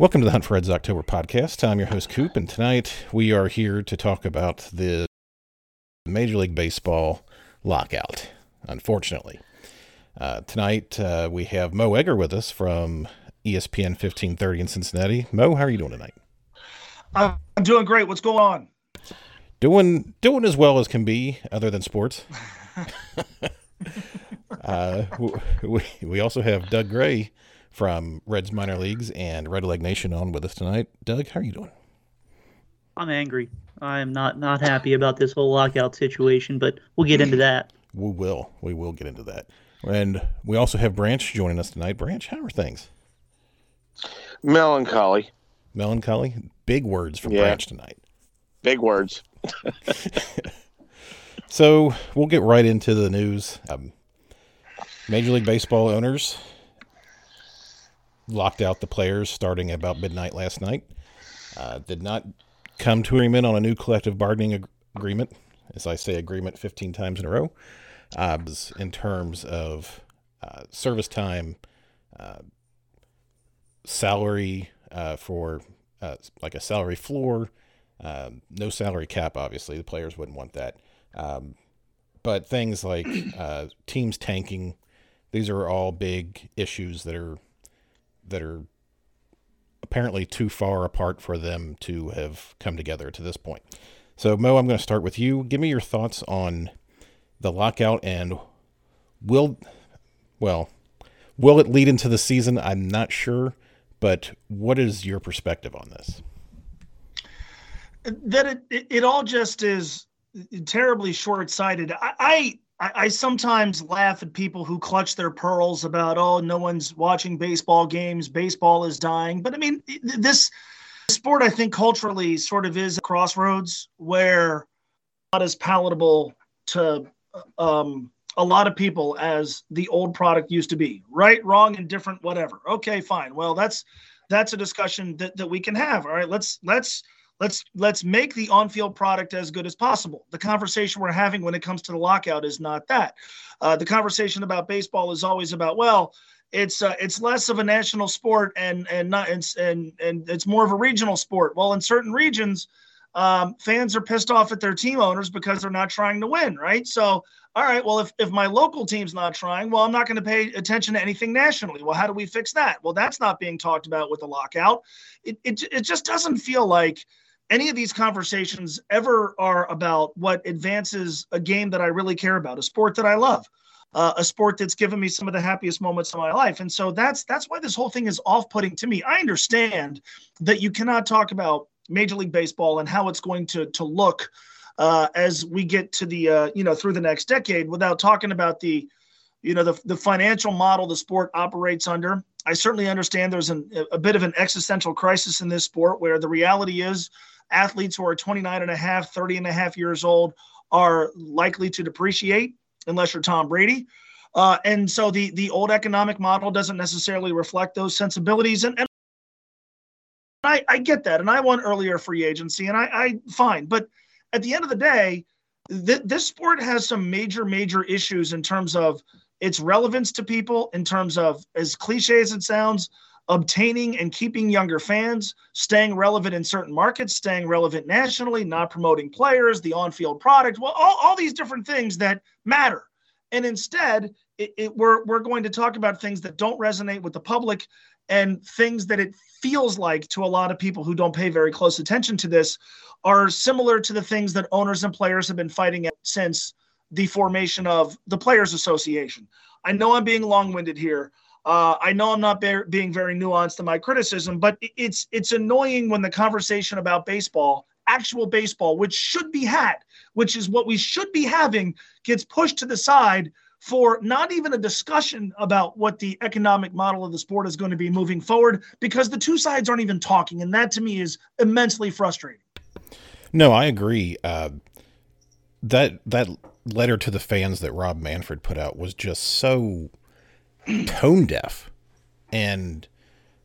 Welcome to the Hunt for Reds October podcast. I'm your host, Coop, and tonight we are here to talk about the Major League Baseball lockout, unfortunately. Uh, tonight uh, we have Mo Egger with us from ESPN 1530 in Cincinnati. Mo, how are you doing tonight? I'm doing great. What's going on? Doing doing as well as can be, other than sports. uh, we we also have Doug Gray from Reds minor leagues and Redleg Nation on with us tonight. Doug, how are you doing? I'm angry. I am not not happy about this whole lockout situation, but we'll get into that. We will. We will get into that. And we also have Branch joining us tonight. Branch, how are things? Melancholy. Melancholy? Big words from Yeah. Branch tonight. Big words. So we'll get right into the news. Um, Major League Baseball owners locked out the players starting about midnight last night. Uh, did not come to agreement on a new collective bargaining ag- agreement, as I say agreement 15 times in a row, uh, in terms of uh, service time, uh, salary uh, for uh, like a salary floor, um, no salary cap. Obviously, the players wouldn't want that. Um, but things like teams tanking, these are all big issues that are that are apparently too far apart for them to have come together to this point. So, Mo, I'm going to start with you. Give me your thoughts on the lockout and will, well, will it lead into the season? I'm not sure, but what is your perspective on this? That it, it, all just is terribly short-sighted. I, I I sometimes laugh at people who clutch their pearls about oh no one's watching baseball games, baseball is dying. But I mean this sport I think culturally sort of is a crossroads where not as palatable to um, a lot of people as the old product used to be. Right, wrong, indifferent, whatever. Okay, fine. Well, that's that's a discussion that, that we can have. All right, let's let's let's let's make the on-field product as good as possible. The conversation we're having when it comes to the lockout is not that. Uh, the conversation about baseball is always about well, it's uh, it's less of a national sport and and not and and and it's more of a regional sport. Well, in certain regions, um, fans are pissed off at their team owners because they're not trying to win, right? So, all right, well, if, if my local team's not trying, well, I'm not going to pay attention to anything nationally. Well, how do we fix that? Well, that's not being talked about with the lockout. It, it, it just doesn't feel like any of these conversations ever are about what advances a game that I really care about, a sport that I love. Uh, a sport that's given me some of the happiest moments of my life, and so that's that's why this whole thing is off-putting to me. I understand that you cannot talk about Major League Baseball and how it's going to to look uh, as we get to the uh, you know through the next decade without talking about the you know the the financial model the sport operates under. I certainly understand there's an, a bit of an existential crisis in this sport where the reality is athletes who are 29 and a half, 30 and a half years old are likely to depreciate unless you're Tom Brady. Uh, and so the the old economic model doesn't necessarily reflect those sensibilities. And, and I, I get that. And I want earlier free agency, and I, I fine. But at the end of the day, th- this sport has some major, major issues in terms of its relevance to people, in terms of, as cliche as it sounds, obtaining and keeping younger fans, staying relevant in certain markets, staying relevant nationally, not promoting players, the on field product, well, all, all these different things that matter. And instead, it, it, we're, we're going to talk about things that don't resonate with the public and things that it feels like to a lot of people who don't pay very close attention to this are similar to the things that owners and players have been fighting at since the formation of the Players Association. I know I'm being long winded here. Uh, I know I'm not be- being very nuanced in my criticism, but it's it's annoying when the conversation about baseball, actual baseball, which should be had, which is what we should be having, gets pushed to the side for not even a discussion about what the economic model of the sport is going to be moving forward because the two sides aren't even talking. And that to me is immensely frustrating. No, I agree. Uh, that that letter to the fans that Rob Manfred put out was just so tone deaf and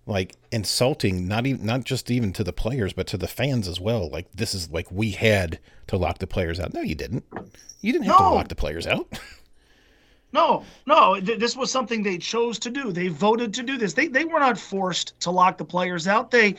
like insulting not even not just even to the players but to the fans as well. Like this is like we had to lock the players out. No you didn't. You didn't have no. to lock the players out. No no th- this was something they chose to do. They voted to do this. They, they were not forced to lock the players out. They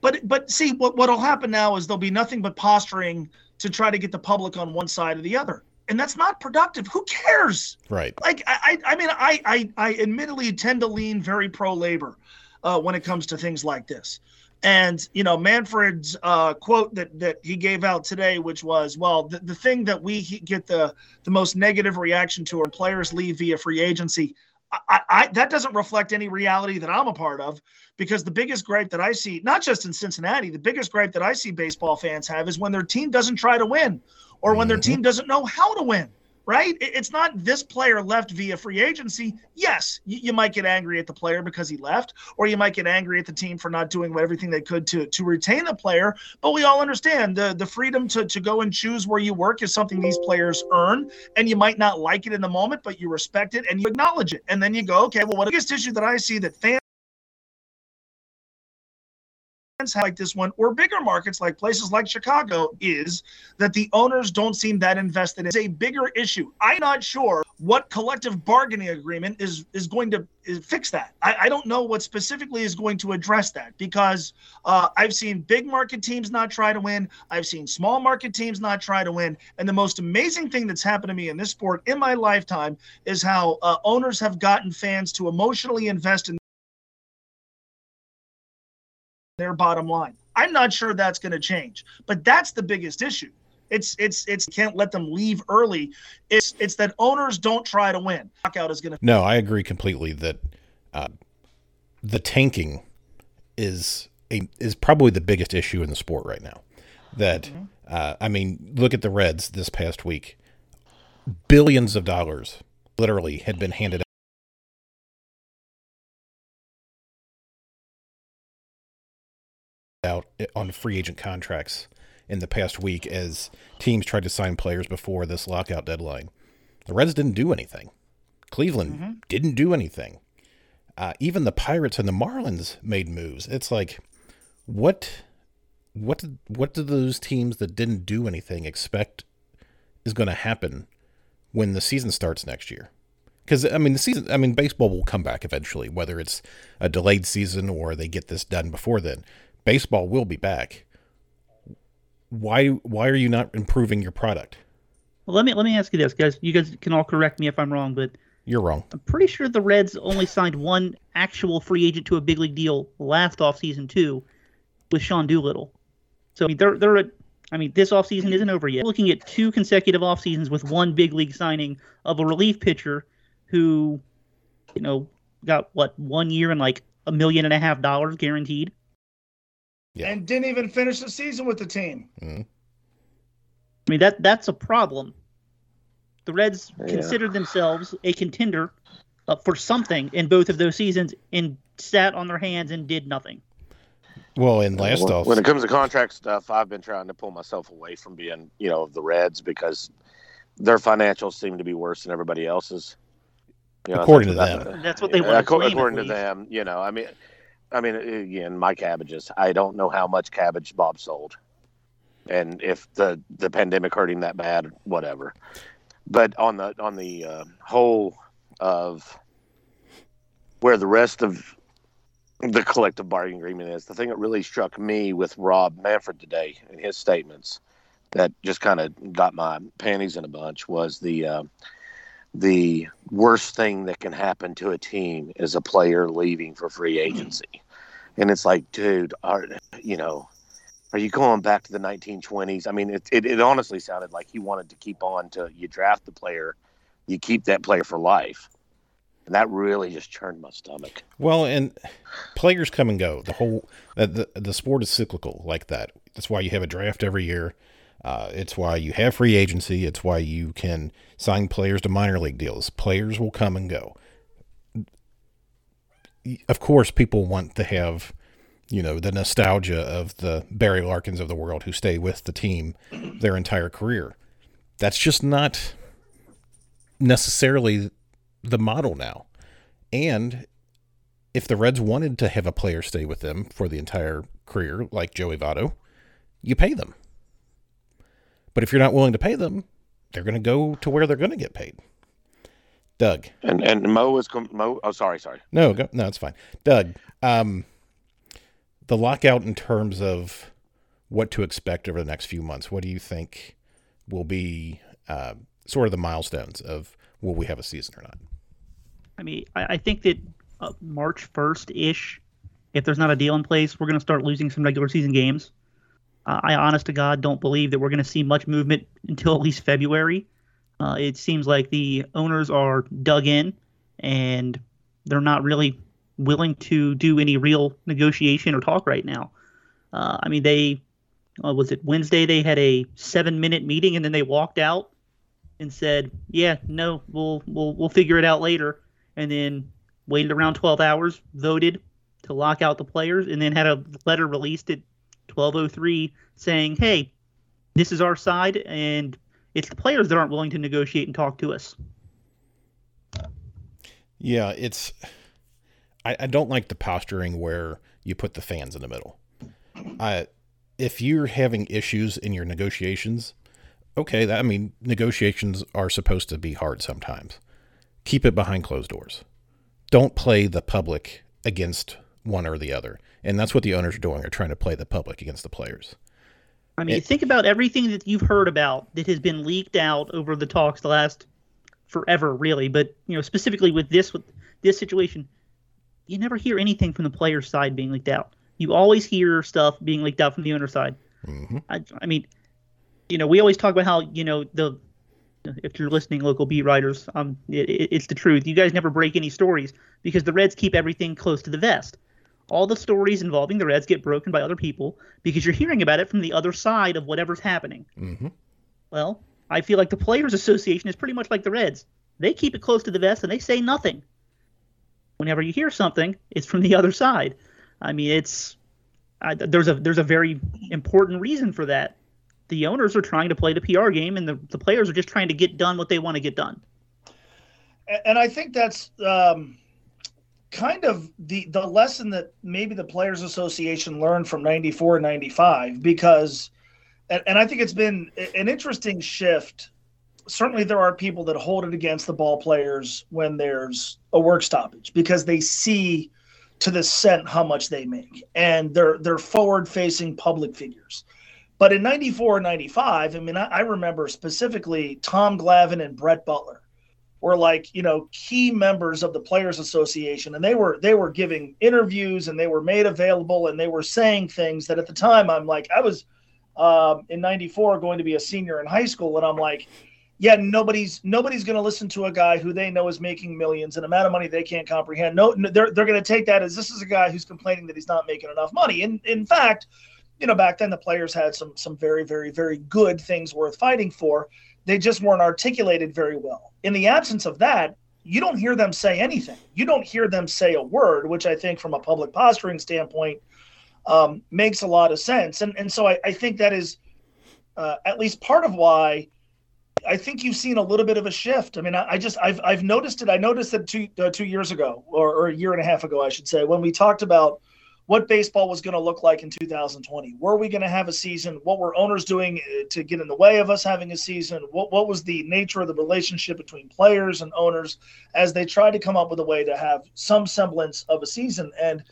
but but see what what'll happen now is there'll be nothing but posturing to try to get the public on one side or the other and that's not productive. Who cares? Right. Like I, I mean, I, I, I admittedly tend to lean very pro labor uh, when it comes to things like this. And you know, Manfred's uh, quote that that he gave out today, which was, "Well, the, the thing that we get the the most negative reaction to are players leave via free agency." I, I, that doesn't reflect any reality that I'm a part of because the biggest gripe that I see, not just in Cincinnati, the biggest gripe that I see baseball fans have is when their team doesn't try to win or when their mm-hmm. team doesn't know how to win, right? It's not this player left via free agency. Yes, you, might get angry at the player because he left, or you might get angry at the team for not doing everything they could to, to retain the player. But we all understand the, the freedom to, to go and choose where you work is something these players earn. And you might not like it in the moment, but you respect it and you acknowledge it. And then you go, okay, well, what the biggest issue that I see that fans like this one or bigger markets like places like Chicago is that the owners don't seem that invested. It's a bigger issue. I'm not sure what collective bargaining agreement is is going to fix that. I, I, don't know what specifically is going to address that because uh, I've seen big market teams not try to win. I've seen small market teams not try to win. And the most amazing thing that's happened to me in this sport in my lifetime is how uh, owners have gotten fans to emotionally invest in their bottom line. I'm not sure that's going to change, but that's the biggest issue. It's it's it's can't let them leave early. It's it's that owners don't try to win. Lockout is going to. No, I agree completely that uh, the tanking is a is probably the biggest issue in the sport right now. That mm-hmm. uh, I mean, look at the Reds this past week. Billions of dollars literally had been handed out on free agent contracts in the past week as teams tried to sign players before this lockout deadline. The Reds didn't do anything. Cleveland mm-hmm. didn't do anything. Uh, even the Pirates and the Marlins made moves. It's like, what, what, what do those teams that didn't do anything expect is going to happen when the season starts next year? Because I mean, the season. I mean, baseball will come back eventually, whether it's a delayed season or they get this done before then baseball will be back. Why why are you not improving your product? Well, let me let me ask you this, guys. You guys can all correct me if I'm wrong, but you're wrong. I'm pretty sure the Reds only signed one actual free agent to a big league deal last offseason too, with Sean Doolittle. So I mean, they're they're I mean, this offseason isn't over yet. looking at two consecutive off seasons with one big league signing of a relief pitcher who, you know, got what one year and like a million and a half dollars guaranteed yeah. and didn't even finish the season with the team. Mm-hmm. I mean that that's a problem. The Reds yeah. considered themselves a contender uh, for something in both of those seasons, and sat on their hands and did nothing. Well, in last when, off, when it comes to contract stuff, I've been trying to pull myself away from being, you know, the Reds because their financials seem to be worse than everybody else's. You know, according to them, that's what they want. According, according to them, you know, I mean, I mean, again, my cabbages. I don't know how much cabbage Bob sold, and if the the pandemic hurt him that bad, whatever. But on the on the uh, whole of where the rest of the collective bargaining agreement is, the thing that really struck me with Rob Manfred today in his statements that just kind of got my panties in a bunch was the uh, the worst thing that can happen to a team is a player leaving for free hmm. agency. And it's like, dude, are you know, are you going back to the 1920s? I mean, it, it, it honestly sounded like he wanted to keep on to you draft the player, you keep that player for life. And that really just churned my stomach. Well, and players come and go. The whole the, the, the sport is cyclical like that. That's why you have a draft every year. Uh, it's why you have free agency. It's why you can sign players to minor league deals. Players will come and go. Of course, people want to have, you know, the nostalgia of the Barry Larkins of the world who stay with the team their entire career. That's just not necessarily the model now. And if the Reds wanted to have a player stay with them for the entire career, like Joey Votto, you pay them. But if you're not willing to pay them, they're going to go to where they're going to get paid. Doug. And and Mo is com- Mo. Oh, sorry, sorry. No, go, no, it's fine. Doug, um, the lockout in terms of what to expect over the next few months. What do you think will be uh, sort of the milestones of will we have a season or not? I mean, I, I think that uh, March 1st ish, if there's not a deal in place, we're going to start losing some regular season games. Uh, I, honest to God, don't believe that we're going to see much movement until at least February. Uh, it seems like the owners are dug in and they're not really willing to do any real negotiation or talk right now. Uh, I mean, they uh, was it Wednesday? They had a seven minute meeting and then they walked out and said, "Yeah, no, we'll we'll we'll figure it out later." And then waited around 12 hours, voted to lock out the players, and then had a letter released at 12:03 saying, "Hey, this is our side, and it's the players that aren't willing to negotiate and talk to us." Yeah, it's. I, I don't like the posturing where you put the fans in the middle. I, if you're having issues in your negotiations, okay, that, I mean, negotiations are supposed to be hard sometimes. Keep it behind closed doors. Don't play the public against one or the other. And that's what the owners are doing, are trying to play the public against the players. I mean, it, think about everything that you've heard about that has been leaked out over the talks the last forever, really. But you know, specifically with this with this situation, you never hear anything from the players' side being leaked out. You always hear stuff being leaked out from the owner side. Mm-hmm. I, I mean, you know, we always talk about how you know the if you're listening, local beat writers, um, it, it's the truth. You guys never break any stories because the Reds keep everything close to the vest. All the stories involving the Reds get broken by other people because you're hearing about it from the other side of whatever's happening. Mm-hmm. Well, I feel like the Players Association is pretty much like the Reds. They keep it close to the vest and they say nothing. Whenever you hear something, it's from the other side. I mean, it's I, there's a there's a very important reason for that the owners are trying to play the PR game, and the, the players are just trying to get done what they want to get done. And I think that's um, kind of the the lesson that maybe the Players Association learned from '94 and '95, because, and, and I think it's been an interesting shift. Certainly, there are people that hold it against the ball players when there's a work stoppage because they see to the cent how much they make, and they're they're forward facing public figures but in 94 and 95, I mean, I, I, remember specifically Tom Glavine and Brett Butler were like, you know, key members of the Players Association. And they were they were giving interviews and they were made available and they were saying things that at the time I'm like, I was um, in 94 going to be a senior in high school. And I'm like, yeah, nobody's nobody's going to listen to a guy who they know is making millions, an amount of money they can't comprehend. No, they're they're going to take that as this is a guy who's complaining that he's not making enough money. And in fact, you know, back then the players had some some very, very, very good things worth fighting for. They just weren't articulated very well. In the absence of that, you don't hear them say anything. You don't hear them say a word, which I think, from a public posturing standpoint, um, makes a lot of sense. And and so I, I think that is uh, at least part of why I think you've seen a little bit of a shift. I mean, I, I just I've I've noticed it. I noticed it two uh, two years ago, or, or a year and a half ago, I should say, when we talked about what baseball was going to look like in 2020. Were we going to have a season? What were owners doing uh, to get in the way of us having a season? What, what was the nature of the relationship between players and owners as they tried to come up with a way to have some semblance of a season? And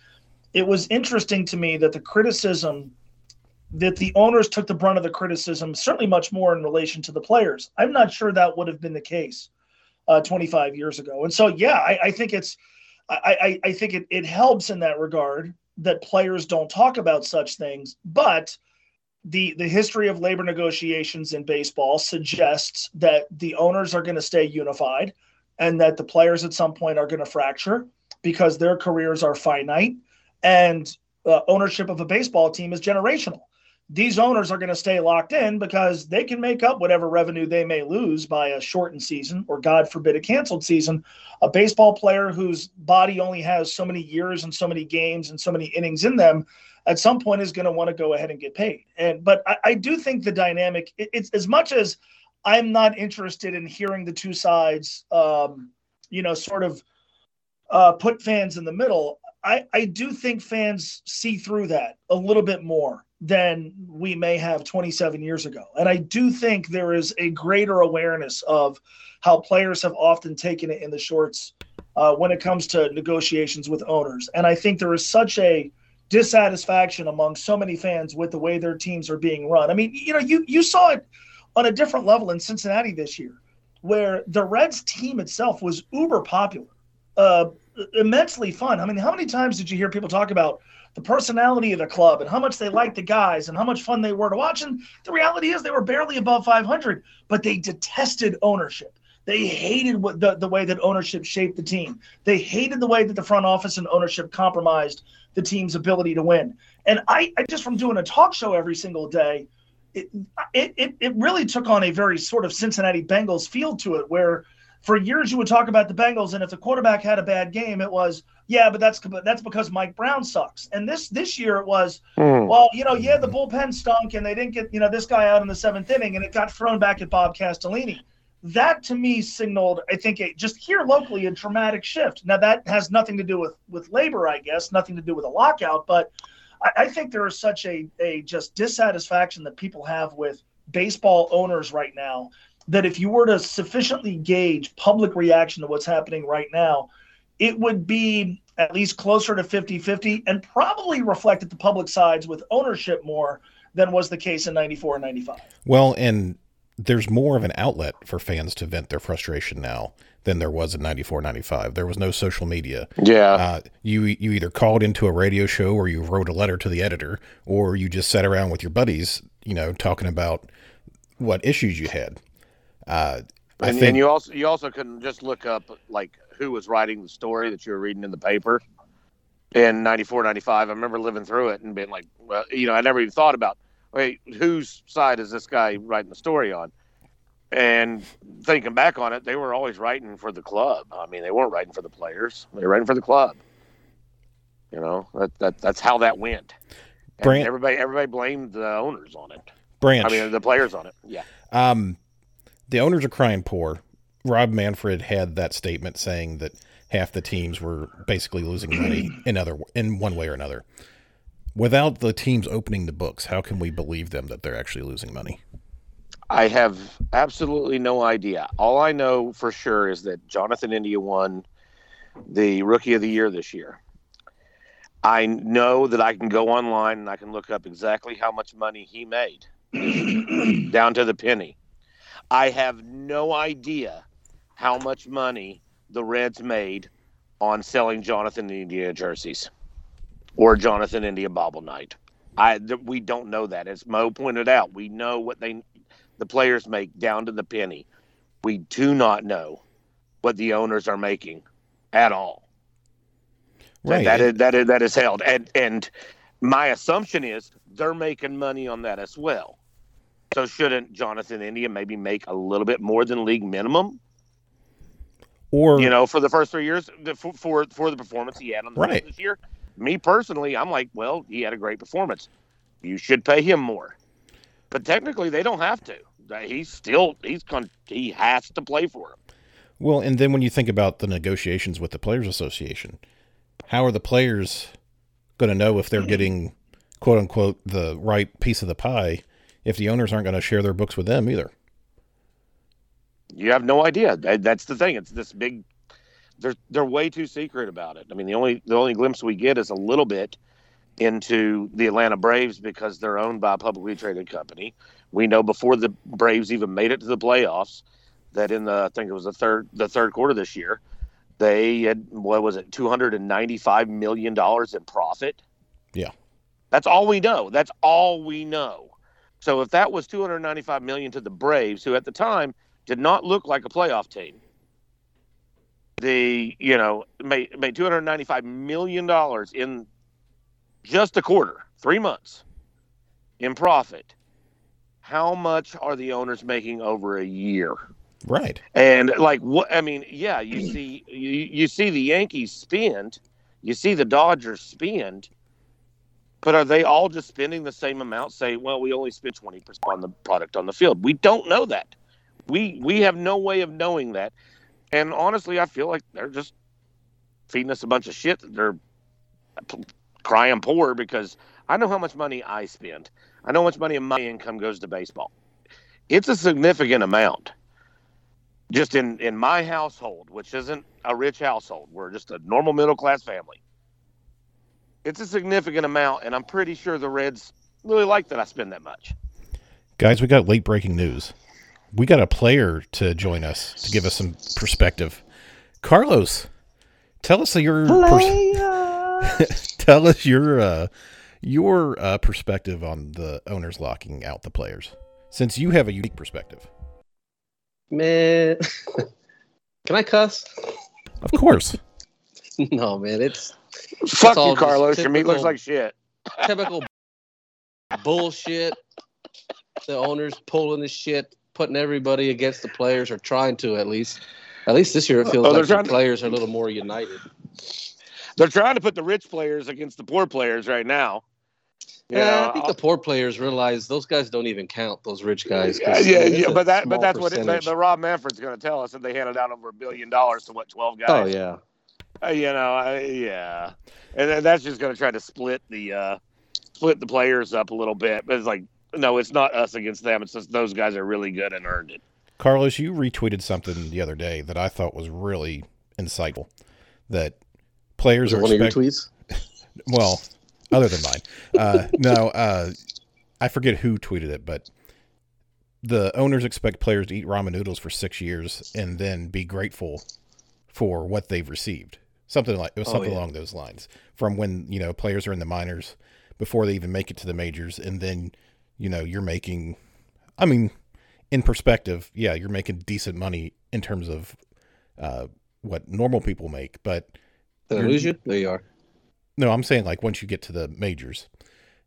it was interesting to me that the criticism that the owners took the brunt of the criticism, certainly much more in relation to the players. I'm not sure that would have been the case uh, 25 years ago. And so, yeah, I, I think it's. I, I, I think it, it helps in that regard that players don't talk about such things, but the the history of labor negotiations in baseball suggests that the owners are going to stay unified and that the players at some point are going to fracture because their careers are finite and uh, ownership of a baseball team is generational. These owners are going to stay locked in because they can make up whatever revenue they may lose by a shortened season or, God forbid, a canceled season. A baseball player whose body only has so many years and so many games and so many innings in them at some point is going to want to go ahead and get paid. And but I, I do think the dynamic it, it's as much as I'm not interested in hearing the two sides, um, you know, sort of uh, put fans in the middle. I, I do think fans see through that a little bit more than we may have 27 years ago. And I do think there is a greater awareness of how players have often taken it in the shorts uh, when it comes to negotiations with owners. And I think there is such a dissatisfaction among so many fans with the way their teams are being run. I mean, you know, you you saw it on a different level in Cincinnati this year, where the Reds team itself was uber popular, uh, immensely fun. I mean, how many times did you hear people talk about the personality of the club and how much they liked the guys and how much fun they were to watch? And the reality is they were barely above 500, but they detested ownership. They hated what the, the way that ownership shaped the team. They hated the way that the front office and ownership compromised the team's ability to win. And I, I just from doing a talk show every single day, it, it, it really took on a very sort of Cincinnati Bengals feel to it, where for years you would talk about the Bengals, and if the quarterback had a bad game, it was yeah, but that's that's because Mike Brown sucks. And this this year it was mm. well, you know, yeah, the bullpen stunk, and they didn't get you know this guy out in the seventh inning, and it got thrown back at Bob Castellini. That to me signaled, I think, a, just here locally a dramatic shift. Now that has nothing to do with with labor, I guess, nothing to do with a lockout, but I, I think there is such a a just dissatisfaction that people have with baseball owners right now that if you were to sufficiently gauge public reaction to what's happening right now, it would be at least closer to 50 50 and probably reflected the public sides with ownership more than was the case in 94 and 95. Well, and there's more of an outlet for fans to vent their frustration now than there was in 94 95 there was no social media. Yeah. Uh, you you either called into a radio show or you wrote a letter to the editor or you just sat around with your buddies you know talking about what issues you had uh, I and, think, and you also you also couldn't just look up like who was writing the story that you were reading in the paper in 94 95 i remember living through it and being like well you know i never even thought about wait whose side is this guy writing the story on and thinking back on it, they were always writing for the club. I mean, they weren't writing for the players; they were writing for the club. You know, that, that that's how that went. Branch, everybody everybody blamed the owners on it. Branch. I mean, the players on it. Yeah. Um, the owners are crying poor. Rob Manfred had that statement saying that half the teams were basically losing money in other in one way or another. Without the teams opening the books, how can we believe them that they're actually losing money? I have absolutely no idea. All I know for sure is that Jonathan India won the Rookie of the Year this year. I know that I can go online and I can look up exactly how much money he made, down to the penny. I have no idea how much money the Reds made on selling Jonathan India jerseys or Jonathan India Bobble Night. I we don't know that. As Mo pointed out, we know what they the players make down to the penny. We do not know what the owners are making at all. Right. That, that is that is that is held, and and my assumption is they're making money on that as well. So shouldn't Jonathan India maybe make a little bit more than league minimum? Or you know, for the first three years, for for, for the performance he had on the right. this year. Me personally, I'm like, well, he had a great performance. You should pay him more but technically they don't have to. Uh, he's still he's con- he has to play for him. Well, and then when you think about the negotiations with the players association, how are the players going to know if they're mm-hmm. getting quote unquote the right piece of the pie if the owners aren't going to share their books with them either? You have no idea. That's the thing. It's this big. They're they're way too secret about it. I mean, the only the only glimpse we get is a little bit into the Atlanta Braves because they're owned by a publicly traded company. We know before the Braves even made it to the playoffs that in the I think it was the third the third quarter this year, they had what was it, two hundred and ninety five million dollars in profit. Yeah. That's all we know. That's all we know. So if that was 295 million to the Braves, who at the time did not look like a playoff team, the you know made made 295 million dollars in just a quarter, three months in profit, how much are the owners making over a year? Right. And like what I mean, yeah, you see you, you see the Yankees spend, you see the Dodgers spend, but are they all just spending the same amount? Say, well, we only spent twenty percent on the product on the field. We don't know that. We we have no way of knowing that. And honestly, I feel like they're just feeding us a bunch of shit. They're crying poor because I know how much money I spend. I know how much money of my income goes to baseball. It's a significant amount just in in my household, which isn't a rich household, we're just a normal middle class family. It's a significant amount, and I'm pretty sure the Reds really like that I spend that much. Guys, we got late breaking news. We got a player to join us to give us some perspective. Carlos, tell us your pers- tell us your uh, your uh, perspective on the owners locking out the players, since you have a unique perspective. Man, can I cuss? Of course. no, man. It's Fuck you, Carlos. Your meat looks like shit. typical bullshit. The owners pulling the shit, putting everybody against the players, or trying to at least. At least this year it feels Oh, like the to- players are a little more united. They're trying to put the rich players against the poor players right now. You yeah, know, I think uh, the poor players realize those guys don't even count. Those rich guys. yeah, yeah, yeah, but that, but that's what it, the, the Rob Manfred's going to tell us that they handed out over a billion dollars to what twelve oh, guys. Oh yeah. Uh, you know, I, yeah, and that's just going to try to split the uh, split the players up a little bit. But it's like, no, it's not us against them. It's just those guys are really good and earned it. Carlos, you retweeted something the other day that I thought was really insightful. That players are one of your tweets? well, other than mine. Uh, no, uh, I forget who tweeted it, but the owners expect players to eat ramen noodles for six years and then be grateful for what they've received. Something like it was Oh, something yeah. along those lines. From when you know players are in the minors before they even make it to the majors, and then you know you're making. I mean, in perspective, yeah, you're making decent money in terms of uh, what normal people make, but Did I lose you? There you are. no, I'm saying like once you get to the majors,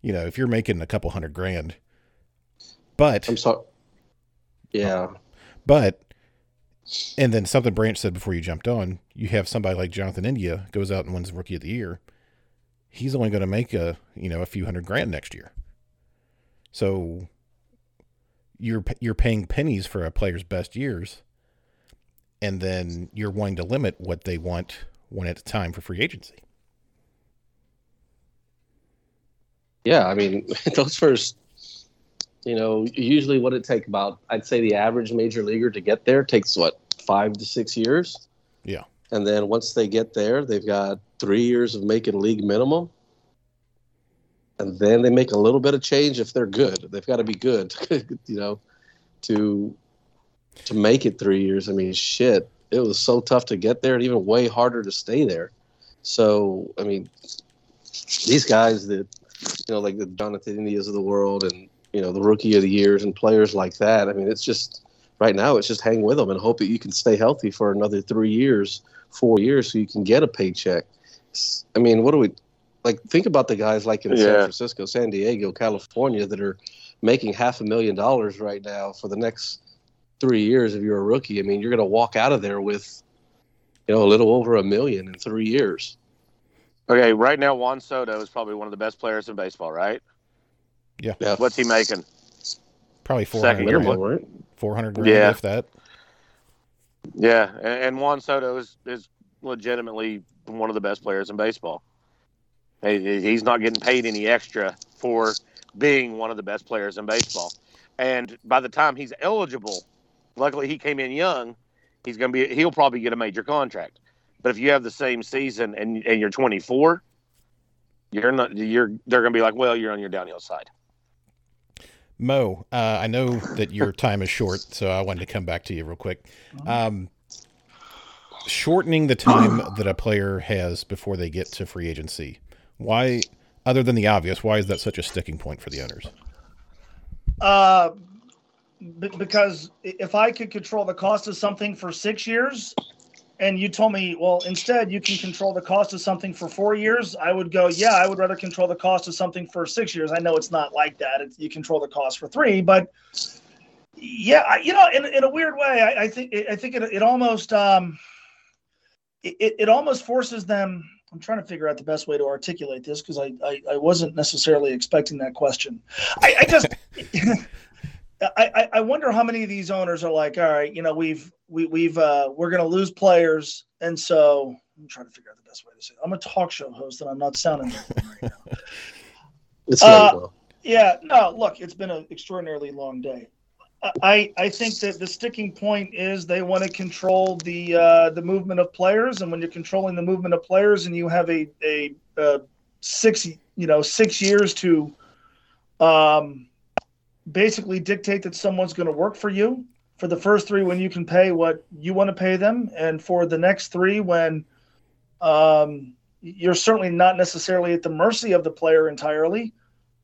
you know, if you're making a couple hundred grand, but I'm sorry. Yeah. but, and then something Branch said before you jumped on, you have somebody like Jonathan India goes out and wins Rookie of the Year. He's only going to make a you know a few hundred grand next year. So you're you're paying pennies for a player's best years, and then you're wanting to limit what they want when it's time for free agency. Yeah, I mean, those first, you know, usually what it take about, I'd say the average major leaguer to get there takes what five to six years. Yeah. And then once they get there, they've got three years of making league minimum. And then they make a little bit of change if they're good. They've got to be good, you know, to to make it three years. I mean, shit, it was so tough to get there, and even way harder to stay there. So, I mean, these guys that you know, like the Jonathan Indias of the world and, you know, the rookie of the years and players like that. I mean, it's just right now, it's just hang with them and hope that you can stay healthy for another three years, four years, so you can get a paycheck. I mean, what do we like? Think about the guys like in San Francisco, San Diego, California that are making half a million dollars right now for the next three years if you're a rookie. I mean, you're going to walk out of there with, you know, a little over a million in three years. Okay, right now Juan Soto is probably one of the best players in baseball, right? Yeah. What's he making? Probably 400 Second grand, right? 400 grand Yeah. if that. Yeah, and, and Juan Soto is, is legitimately one of the best players in baseball. He- He's not getting paid any extra for being one of the best players in baseball. And by the time he's eligible, luckily he came in young, he's going to be he'll probably get a major contract. But if you have the same season and and you're 24, you're not you're they're going to be like, "Well, you're on your downhill side." Mo, uh, I know that your time is short, so I wanted to come back to you real quick. Um, shortening the time that a player has before they get to free agency. Why, other than the obvious, why is that such a sticking point for the owners? Uh, b- because if I could control the cost of something for six years, and you told me, well, instead you can control the cost of something for four years, I would go, yeah, I would rather control the cost of something for six years. I know it's not like that. It's, you control the cost for three, but yeah, I, you know, in, in a weird way, I, I think I think it, it almost um, it, it almost forces them. I'm trying to figure out the best way to articulate this because I, I, I wasn't necessarily expecting that question. I, I just I, I wonder how many of these owners are like, all right, you know, we've we, we've uh, we're going to lose players, and so I'm trying to figure out the best way to say. It. I'm a talk show host, and I'm not sounding right now. It's Uh, well. Yeah, no, look, it's been an extraordinarily long day. I I think that the sticking point is they want to control the uh, the movement of players, and when you're controlling the movement of players, and you have a a, uh six you know six years to um, basically dictate that someone's going to work for you for the first three when you can pay what you want to pay them, and for the next three when um, you're certainly not necessarily at the mercy of the player entirely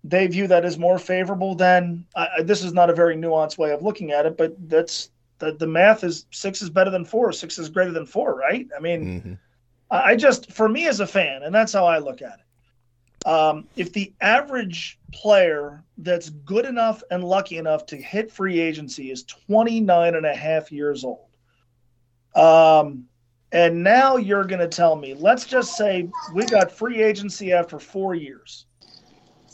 they view that as more favorable than I I- this is not a very nuanced way of looking at it, but that's the, the math is six is better than four, six is greater than four, right? I mean, Mhm. I I just for me as a fan, and that's how I look at it. Um, if the average player that's good enough and lucky enough to hit free agency is 29 and a half years old, um, and now you're going to tell me, let's just say we got free agency after four years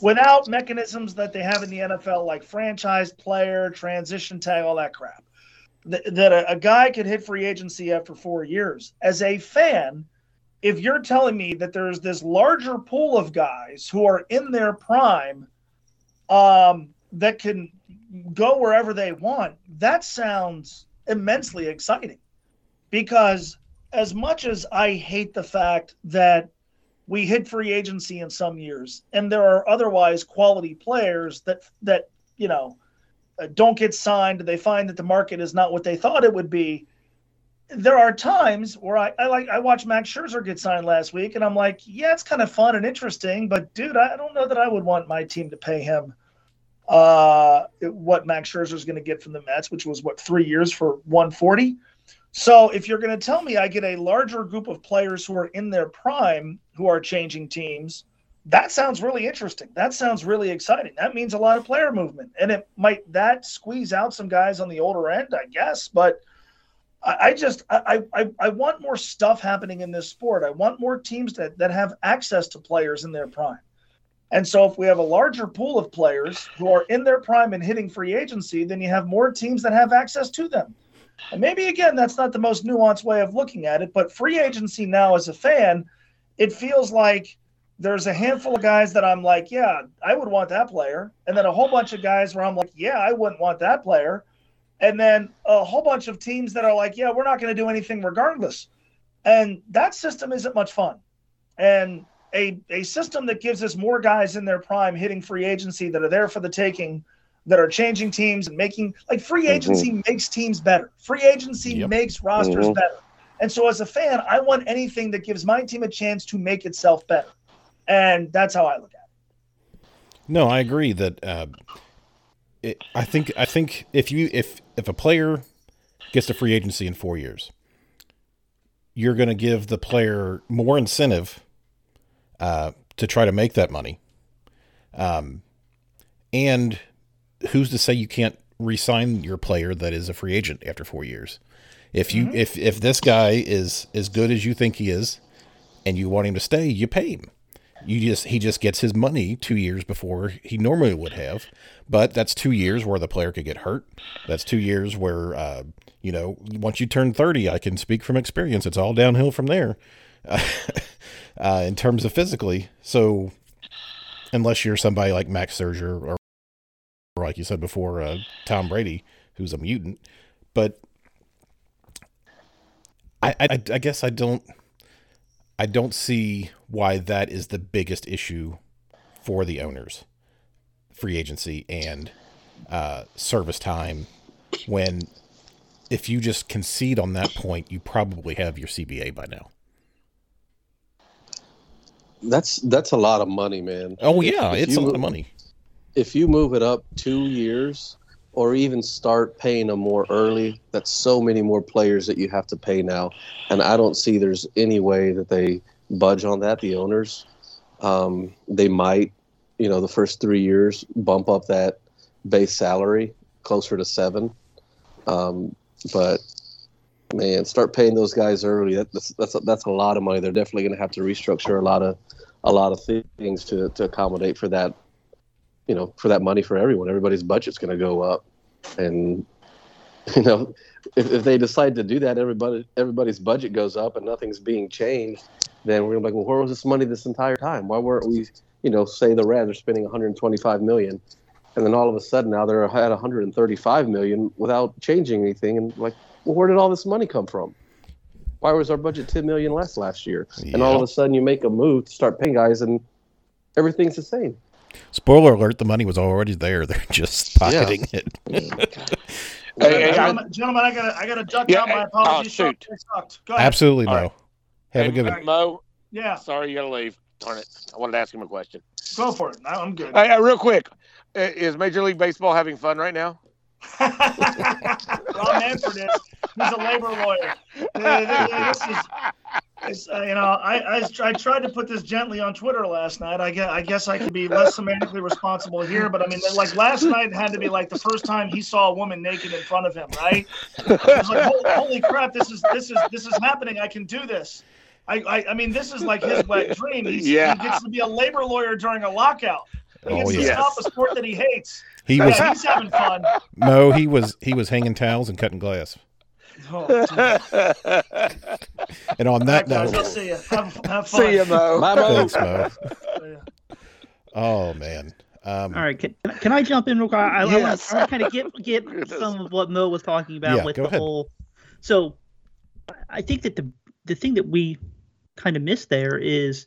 without mechanisms that they have in the NFL, like franchise player, transition tag, all that crap. That, that a, a guy could hit free agency after four years. As a fan, if you're telling me that there's this larger pool of guys who are in their prime um, that can go wherever they want, that sounds immensely exciting. Because as much as I hate the fact that we hit free agency in some years, and there are otherwise quality players that that you know uh, don't get signed. They find that the market is not what they thought it would be. There are times where I, I like I watched Max Scherzer get signed last week, and I'm like, yeah, it's kind of fun and interesting, but dude, I don't know that I would want my team to pay him uh, what Max Scherzer is going to get from the Mets, which was what three years for 140. So if you're going to tell me I get a larger group of players who are in their prime who are changing teams, that sounds really interesting. That sounds really exciting. That means a lot of player movement, and it might that squeeze out some guys on the older end, I guess. But I, just I, I I want more stuff happening in this sport. I want more teams that that have access to players in their prime. And so if we have a larger pool of players who are in their prime and hitting free agency, then you have more teams that have access to them. And maybe again, that's not the most nuanced way of looking at it, but free agency now as a fan, it feels like there's a handful of guys that I'm like, yeah, I would want that player. And then a whole bunch of guys where I'm like, yeah, I wouldn't want that player. And then a whole bunch of teams that are like, yeah, we're not going to do anything regardless. And that system isn't much fun. And a, a system that gives us more guys in their prime hitting free agency that are there for the taking that are changing teams and making like free agency makes teams better. Free agency Yep. makes rosters Mhm. better. And so as a fan, I want anything that gives my team a chance to make itself better. And that's how I look at it. No, I agree that uh, it, I think I think if you if if a player gets to free agency in four years, you're going to give the player more incentive uh, to try to make that money. Um, and who's to say you can't re-sign your player that is a free agent after four years? If you if if this guy is as good as you think he is, and you want him to stay, you pay him. You just he just gets his money two years before he normally would have, but that's two years where the player could get hurt. That's two years where uh, you know once you turn thirty, I can speak from experience. It's all downhill from there, uh, in terms of physically. So unless you're somebody like Max Scherzer or, or like you said before, uh, Tom Brady, who's a mutant, but I, I I guess I don't. I don't see why that is the biggest issue for the owners, free agency and uh, service time. When if you just concede on that point, you probably have your CBA by now. That's that's a lot of money, man. Oh yeah, If it's a lot move- of money. If you move it up two years, or even start paying them more early. That's so many more players that you have to pay now, and I don't see there's any way that they budge on that. The owners, um, they might, you know, the first three years bump up that base salary closer to seven, um, but man, start paying those guys early. That, that's that's a, that's a lot of money. They're definitely going to have to restructure a lot of a lot of things to to accommodate for that. You know, for that money for everyone. Everybody's budget's going to go up, and you know, if, if they decide to do that, everybody everybody's budget goes up and nothing's being changed. Then we're gonna be like, well, where was this money this entire time? Why weren't we, you know, say the Reds are spending 125 million, and then all of a sudden now they're at 135 million without changing anything, and like, well, where did all this money come from? Why was our budget 10 million less last year? And all of a sudden you make a move to start paying guys, and everything's the same. Spoiler alert: the money was already there. They're just Yeah. pocketing it. Hey, hey, I- gentlemen, gentlemen, I gotta, I gotta duck Yeah, out. My apologies. oh, shoot. Go ahead. Absolutely All no. right. Have a good one. Mo, Yeah, sorry you got to leave. Darn it. I wanted to ask him a question. go for it. I- I'm good. Hey, real quick, uh, is Major League Baseball having fun right now? Rob Manfred is. He's a labor lawyer. This is, it's, uh, you know, I, I I tried to put this gently on Twitter last night. I guess I guess I could be less semantically responsible here, but I mean, like last night had to be like the first time he saw a woman naked in front of him, right? It was like, holy, holy crap, this is this is this is happening. I can do this. I, I, I mean, this is like his wet dream. He's, Yeah. He gets to be a labor lawyer during a lockout. He Oh, gets to yes. stop a sport that he hates. He Yeah, was he's having fun. No, He was he was hanging towels and cutting glass. Oh. And on that right, guys, I'll note, see you. Have, have fun. See you, Mo. Bye, Mo. thanks, Mo. Oh man. Um, All right, can, can I jump in real quick? I, I, Yes. want to kind of get get some of what Mo was talking about Yeah, with go the ahead. whole. So, I think that the the thing that we kind of miss there is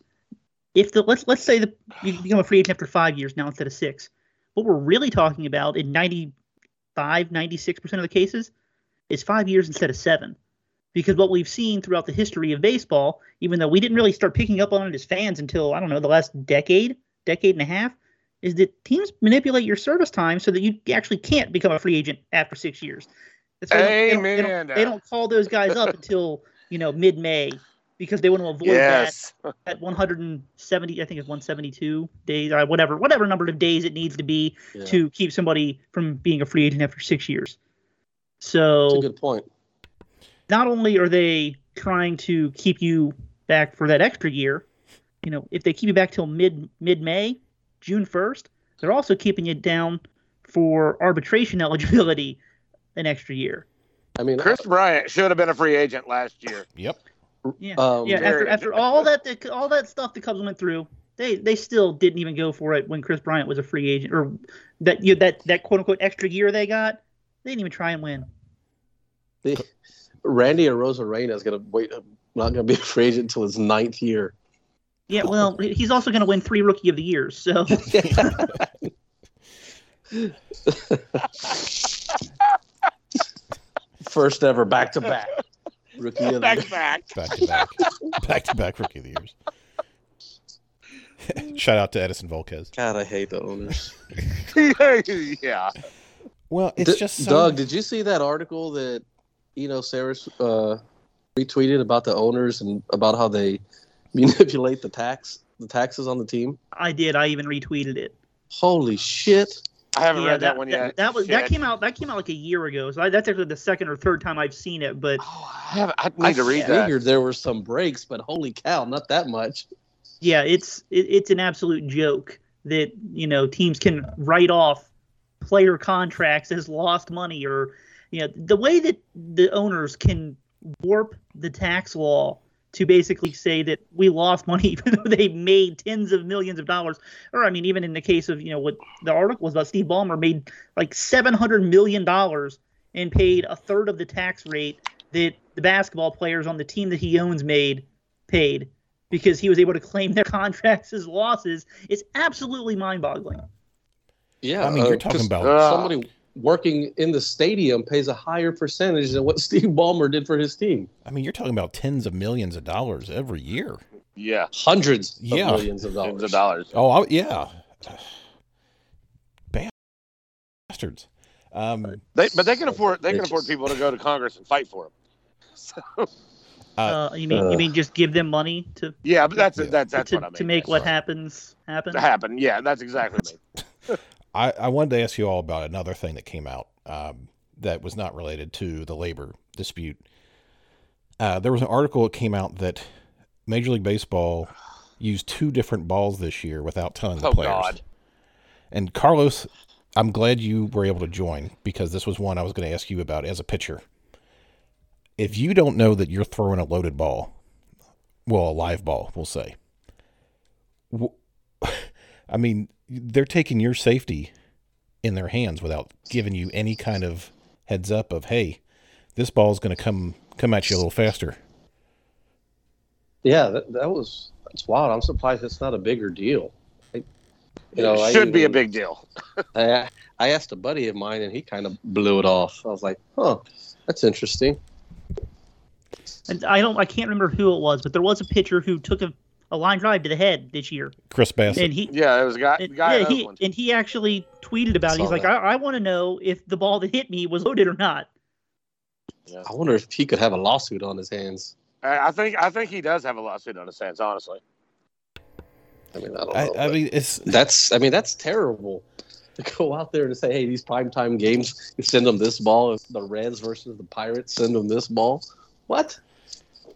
if the let's let's say that you become a free agent after five years now instead of six. What we're really talking about in 95, 96 percent of the cases is five years instead of seven. Because what we've seen throughout the history of baseball, even though we didn't really start picking up on it as fans until I don't know the last decade, decade and a half, is that teams manipulate your service time so that you actually can't become a free agent after six years. That's why they don't- they don't- They Amen. don't, they don't call those guys up until you know mid-May because they want to avoid Yes. that at 170. I think it's 172 days, or whatever, whatever number of days it needs to be Yeah. to keep somebody from being a free agent after six years. That's So a good point. not only are they trying to keep you back for that extra year, you know, if they keep you back till mid mid May, June first, they're also keeping it down for arbitration eligibility an extra year. I mean, Kris Bryant should have been a free agent last year. Yep. Yeah, Um, yeah. After after all that that- all that stuff the Cubs went through, they they still didn't even go for it when Kris Bryant was a free agent, or that you that that quote unquote extra year they got. They didn't even try and win. the, Randy Arozarena is going to wait. Not going to be a free agent until his ninth year. Yeah, well, he's also going to win three Rookie of the Years. So First ever back to back. Rookie of the Back year. back. Back to back. back to back rookie of the years. Shout out to Edinson Volquez. God, I hate the owners. yeah. Well, it's D- just so, Doug. Did you see that article that you know Sarah uh, retweeted about the owners and about how they manipulate the tax the taxes on the team? I did. I even retweeted it. Holy shit! I haven't yeah, read that, one yet. That, was that came out. That came out like a year ago. So I, that's actually the second or third time I've seen it. But Oh, I have. I need I to read that. figured there were some breaks, but holy cow, not that much. yeah, it's it, it's an absolute joke that you know teams can write off player contracts as lost money or you know the way that the owners can warp the tax law to basically say that we lost money even though they made tens of millions of dollars or i mean even in the case of you know what the article was about steve ballmer made like 700 million dollars and paid a third of the tax rate that the basketball players on the team that he owns made paid because he was able to claim their contracts as losses it's absolutely mind-boggling Yeah, I mean, you're uh, talking about- Ugh. somebody working in the stadium pays a higher percentage than what Steve Ballmer did for his team. I mean, you're talking about tens of millions of dollars every year. Yeah. Hundreds Yeah. of millions of dollars. of dollars. Oh, I, yeah. Bastards. Um, They, but they can afford they can afford people to go to Congress and fight for them. So uh, Uh, you mean Uh. you mean just give them money to yeah, but that's Yeah. that's that's to, what I mean. to make yes. what happens happen? happen. Yeah, that's exactly me. I, I wanted to ask you all about another thing that came out um, that was not related to the labor dispute. Uh, there was an article that came out that Major League Baseball used two different balls this year without telling the Oh players. God. And Carlos, I'm glad you were able to join because this was one I was going to ask you about as a pitcher. If you don't know that you're throwing a loaded ball, well, a live ball, we'll say. w- I mean, they're taking your safety in their hands without giving you any kind of heads up of, hey, this ball's going to come come at you a little faster. Yeah, that, that was that's wild. I'm surprised it's not a bigger deal. I, you know, it I should be a big deal. I, I asked a buddy of mine, and he kind of blew it off. I was like, "Huh, that's interesting." And I don't I can't remember who it was, but there was a pitcher who took a, a line drive to the head this year, Chris Bassitt. and he Yeah, it was a guy. and, guy yeah he and he actually tweeted about it. Saw He's like. I, I want to know if the ball that hit me was loaded or not. I wonder if he could have a lawsuit on his hands. I I think I think he does have a lawsuit on his hands. Honestly, I mean, I don't know. I, I mean, it's that's I mean, that's terrible to go out there and say, "Hey, these primetime games, you send them this ball. If the Reds versus the Pirates send them this ball." What?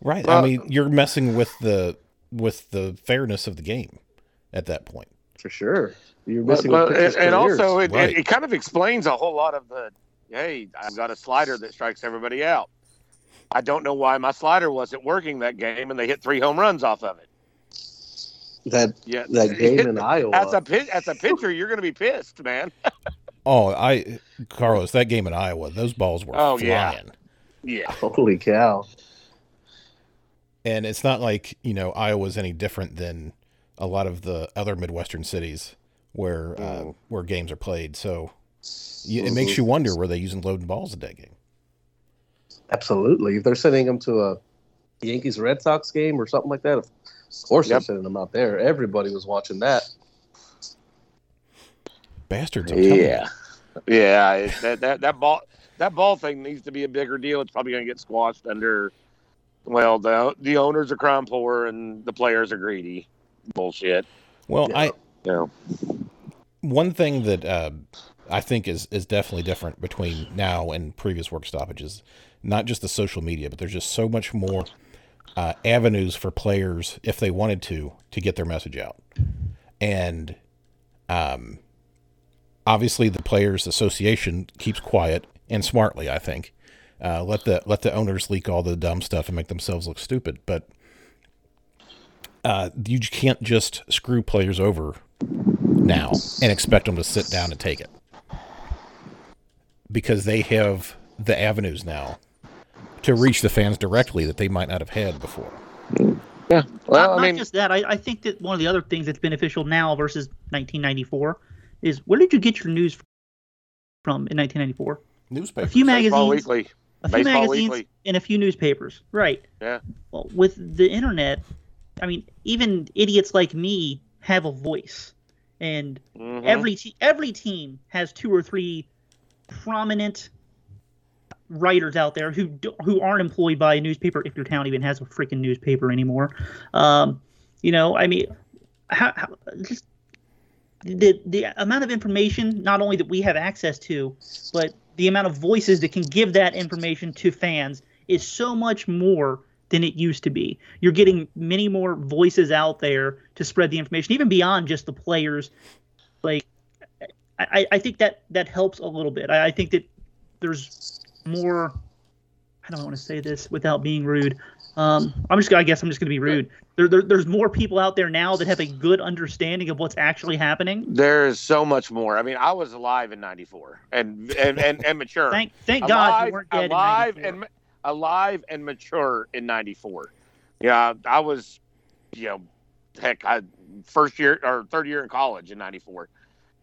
right. Well- I mean, you're messing with the with the fairness of the game at that point. For sure, you're missing. but- with pitchers' and also it, Right. it, it kind of explains a whole lot of the. Hey, I've got a slider that strikes everybody out. I don't know why my slider wasn't working that game, and they hit three home runs off of it. that Yeah, that game in Iowa. as a pit, as a pitcher, you're going to be pissed, man. Oh, I Carlos, that game in Iowa, those balls were Oh, flying. yeah. Yeah, Holy cow! And it's not like, you know, Iowa's any different than a lot of the other Midwestern cities where uh, Mm. where games are played. So you, it makes you wonder were they using loading balls at that game? Absolutely. If they're sending them to a Yankees Red Sox game or something like that, of course they're sending them out there. Everybody was watching that. Bastards. I'm telling you. yeah, yeah. That, that that ball that ball thing needs to be a bigger deal. It's probably going to get squashed under. Well, the the owners are crime poor and the players are greedy. Bullshit. Well, Yeah. I You know. one thing that uh, I think is is definitely different between now and previous work stoppages, not just the social media, but there's just so much more uh, avenues for players if they wanted to to get their message out, and um, obviously the players' association keeps quiet and smartly, I think. Uh, let the let the owners leak all the dumb stuff and make themselves look stupid, but uh, you can't just screw players over now and expect them to sit down and take it because they have the avenues now to reach the fans directly that they might not have had before. Yeah. Well, not, I mean, not just that. I, I think that one of the other things that's beneficial now versus 1994 is where did you get your news from in 1994? Newspaper. A few Baseball magazines, Weekly. A few Baseball magazines, Weekly. and a few newspapers. Right. Yeah. Well, with the internet, I mean, even idiots like me have a voice, and Mhm. every te- every team has two or three prominent writers out there who do, who aren't employed by a newspaper if your town even has a freaking newspaper anymore. Um, you know, I mean, how, how just the the amount of information not only that we have access to, but the amount of voices that can give that information to fans is so much more than it used to be. You're getting many more voices out there to spread the information, even beyond just the players. Like, I, I think that that helps a little bit. I, I think that there's more. I don't want to say this without being rude. Um, I'm just. I guess I'm just going to be rude. There, there, there's more people out there now that have a good understanding of what's actually happening. There is so much more. I mean, I was alive in '94 and and and, and mature. Thank, thank God alive, you weren't dead alive in 94. and alive and mature in '94. Yeah, I was, you know, heck, I first year or third year in college in '94.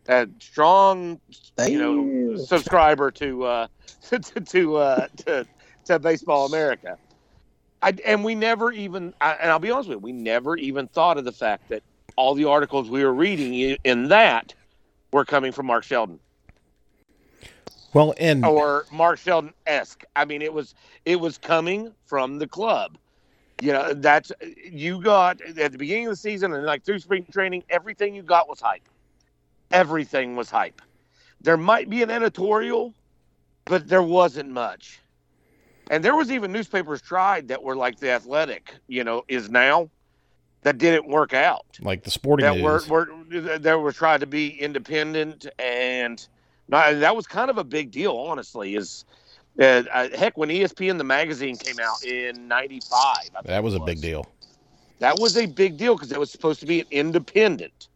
A strong, you know, subscriber to uh, to to, uh, to to Baseball America. I, and we never even, I, and I'll be honest with you, we never even thought of the fact that all the articles we were reading in that were coming from Mark Sheldon. Well, and or Mark Sheldon esque. I mean, it was it was coming from the club. You know, that's you got at the beginning of the season and like through spring training, everything you got was hype. Everything was hype. There might be an editorial, but there wasn't much. And there was even newspapers tried that were like the Athletic, you know, is now that didn't work out. like the sporting That were, news. were that were trying to be independent and not, that was kind of a big deal, honestly. Is uh, uh, heck when ESPN the magazine came out in '95, that was it a big deal. That was a big deal because it was supposed to be an independent.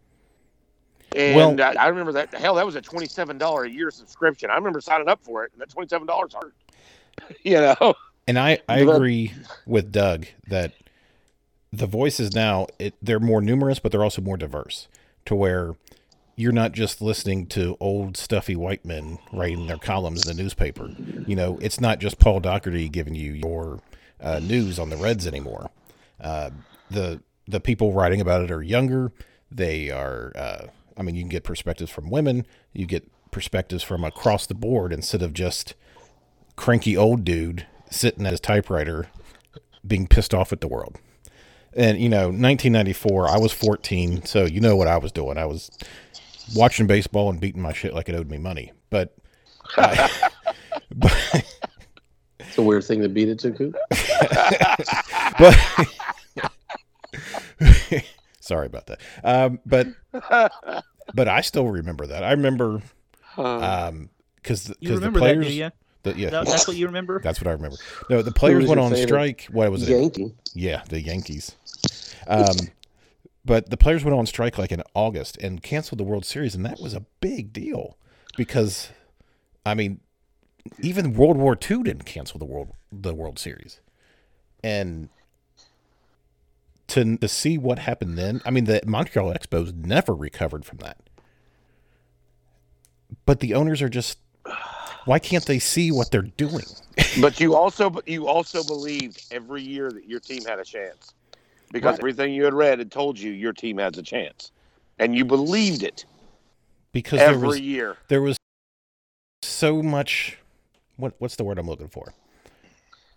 And Well- I, I remember that. Hell, that was a twenty-seven dollar a year subscription. I remember signing up for it, and that twenty-seven dollars hurt. you know. And I, I agree with Doug that the voices now it, they're more numerous, but they're also more diverse. To where you're not just listening to old stuffy white men writing their columns in the newspaper. You know, it's not just Paul Daugherty giving you your uh, news on the Reds anymore. Uh, the the people writing about it are younger. They are. Uh, I mean, you can get perspectives from women. You get perspectives from across the board instead of just cranky old dude sitting at his typewriter being pissed off at the world. And you know, 1994, I was 14, so you know what I was doing. I was watching baseball and beating my shit like it owed me money. But, I- but, It's a weird thing to beat it to, Coop. but sorry about that. Um, but but I still remember that. I remember um because You because the remember players that, do you? The- yeah That, that's what you remember? that's what I remember. No, the players went on favorite strike. What was it? Yankee. Yeah, the Yankees. Um, but the players went on strike like in August and canceled the World Series, and that was a big deal because, I mean, even World War II didn't cancel the world the World Series, and to to see what happened then, I mean, the Montreal Expos never recovered from that. But the owners are just. Why can't they see what they're doing? but you also you also believed every year that your team had a chance because Right. everything you had read had told you your team has a chance, and you believed it Because there every was year. there was so much what what's the word I'm looking for?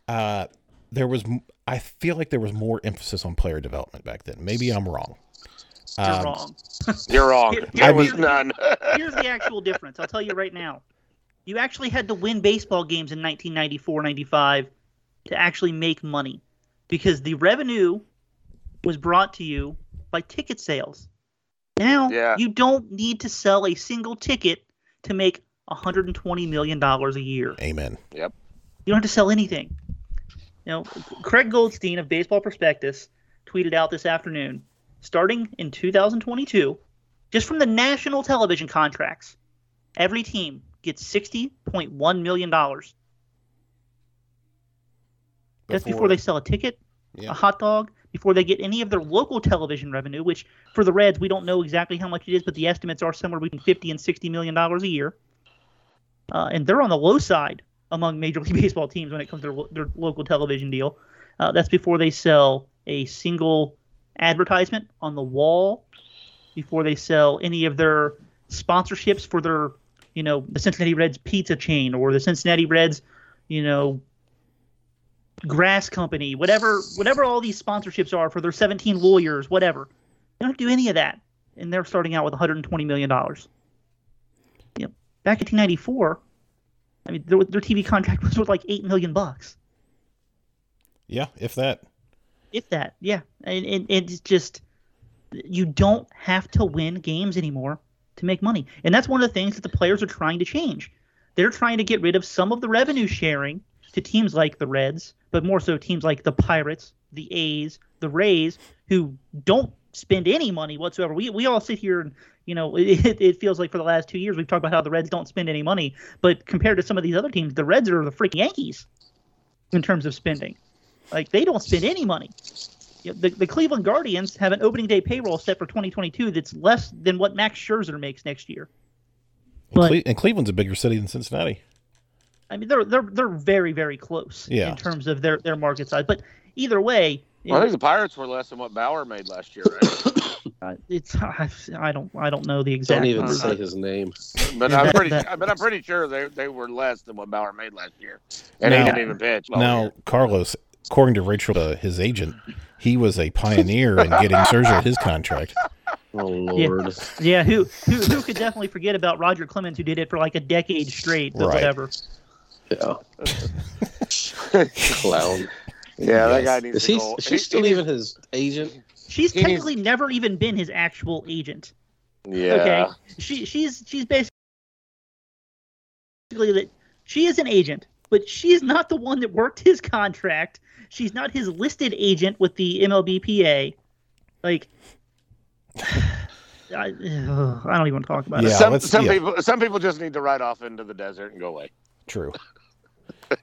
Uh there was I feel like there was more emphasis on player development back then. Maybe I'm wrong. You're Um, wrong. You're wrong. Here- There I was mean- none. Here's the actual difference. I'll tell you right now. You actually had to win baseball games in 1994 95 to actually make money because the revenue was brought to you by ticket sales. Now, Yeah. you don't need to sell a single ticket to make $120 million a year. Amen. Yep. You don't have to sell anything. You know, Craig Goldstein of Baseball Prospectus tweeted out this afternoon, starting in 2022, just from the national television contracts, every team gets $60.1 million. That's before they sell a ticket, Yeah. a hot dog, before they get any of their local television revenue, which for the Reds, we don't know exactly how much it is, but the estimates are somewhere between 50 and 60 million dollars a year. Uh, and they're on the low side among Major League Baseball teams when it comes to their, their local television deal. Uh, that's before they sell a single advertisement on the wall, before they sell any of their sponsorships for their, you know, the Cincinnati Reds pizza chain or the Cincinnati Reds, you know, grass company, whatever whatever all these sponsorships are for their 17 lawyers, whatever. They don't do any of that, and they're starting out with 120 million dollars. You know, back in 1994, I mean, their, their TV contract was worth like eight million bucks, Yeah, if that. if that. Yeah, and, and it's just you don't have to win games anymore to make money, and that's one of the things that the players are trying to change. They're trying to get rid of some of the revenue sharing to teams like the Reds, but more so teams like the Pirates, the A's, the Rays, who don't spend any money whatsoever. We we all sit here and you know it, it feels like for the last two years we've talked about how the Reds don't spend any money, but compared to some of these other teams, the Reds are the freaking Yankees in terms of spending. Like they don't spend any money. You know, the, the Cleveland Guardians have an opening day payroll set for 2022 that's less than what Max Scherzer makes next year. And, But- Cle- and Cleveland's a bigger city than Cincinnati. I mean, they're they're they're very very close Yeah. in terms of their their market size. But either way, Well, I think the Pirates were less than what Bauer made last year, right? Uh, it's I, I don't I don't know the exact. Don't even numbers. say his name. But I'm pretty, that- but I'm pretty sure they they were less than what Bauer made last year, and he didn't even pitch. Now, year. Carlos, according to Rachel, uh, his agent, he was a pioneer in getting Sergio his contract. Oh lord. Yeah, who, who who could definitely forget about Roger Clemens, who did it for like a decade straight, or Right. whatever. Yeah. Clown. yeah, that guy needs Is to he? go. Is she still even his agent? She's He needs- technically never even been his actual agent. Yeah. Okay, she she's she's basically that she is an agent, but she's not the one that worked his contract. She's not his listed agent with the MLBPA. Like, I, I don't even want to talk about Yeah, it. some some yeah. people some people just need to ride off into the desert and go away. True.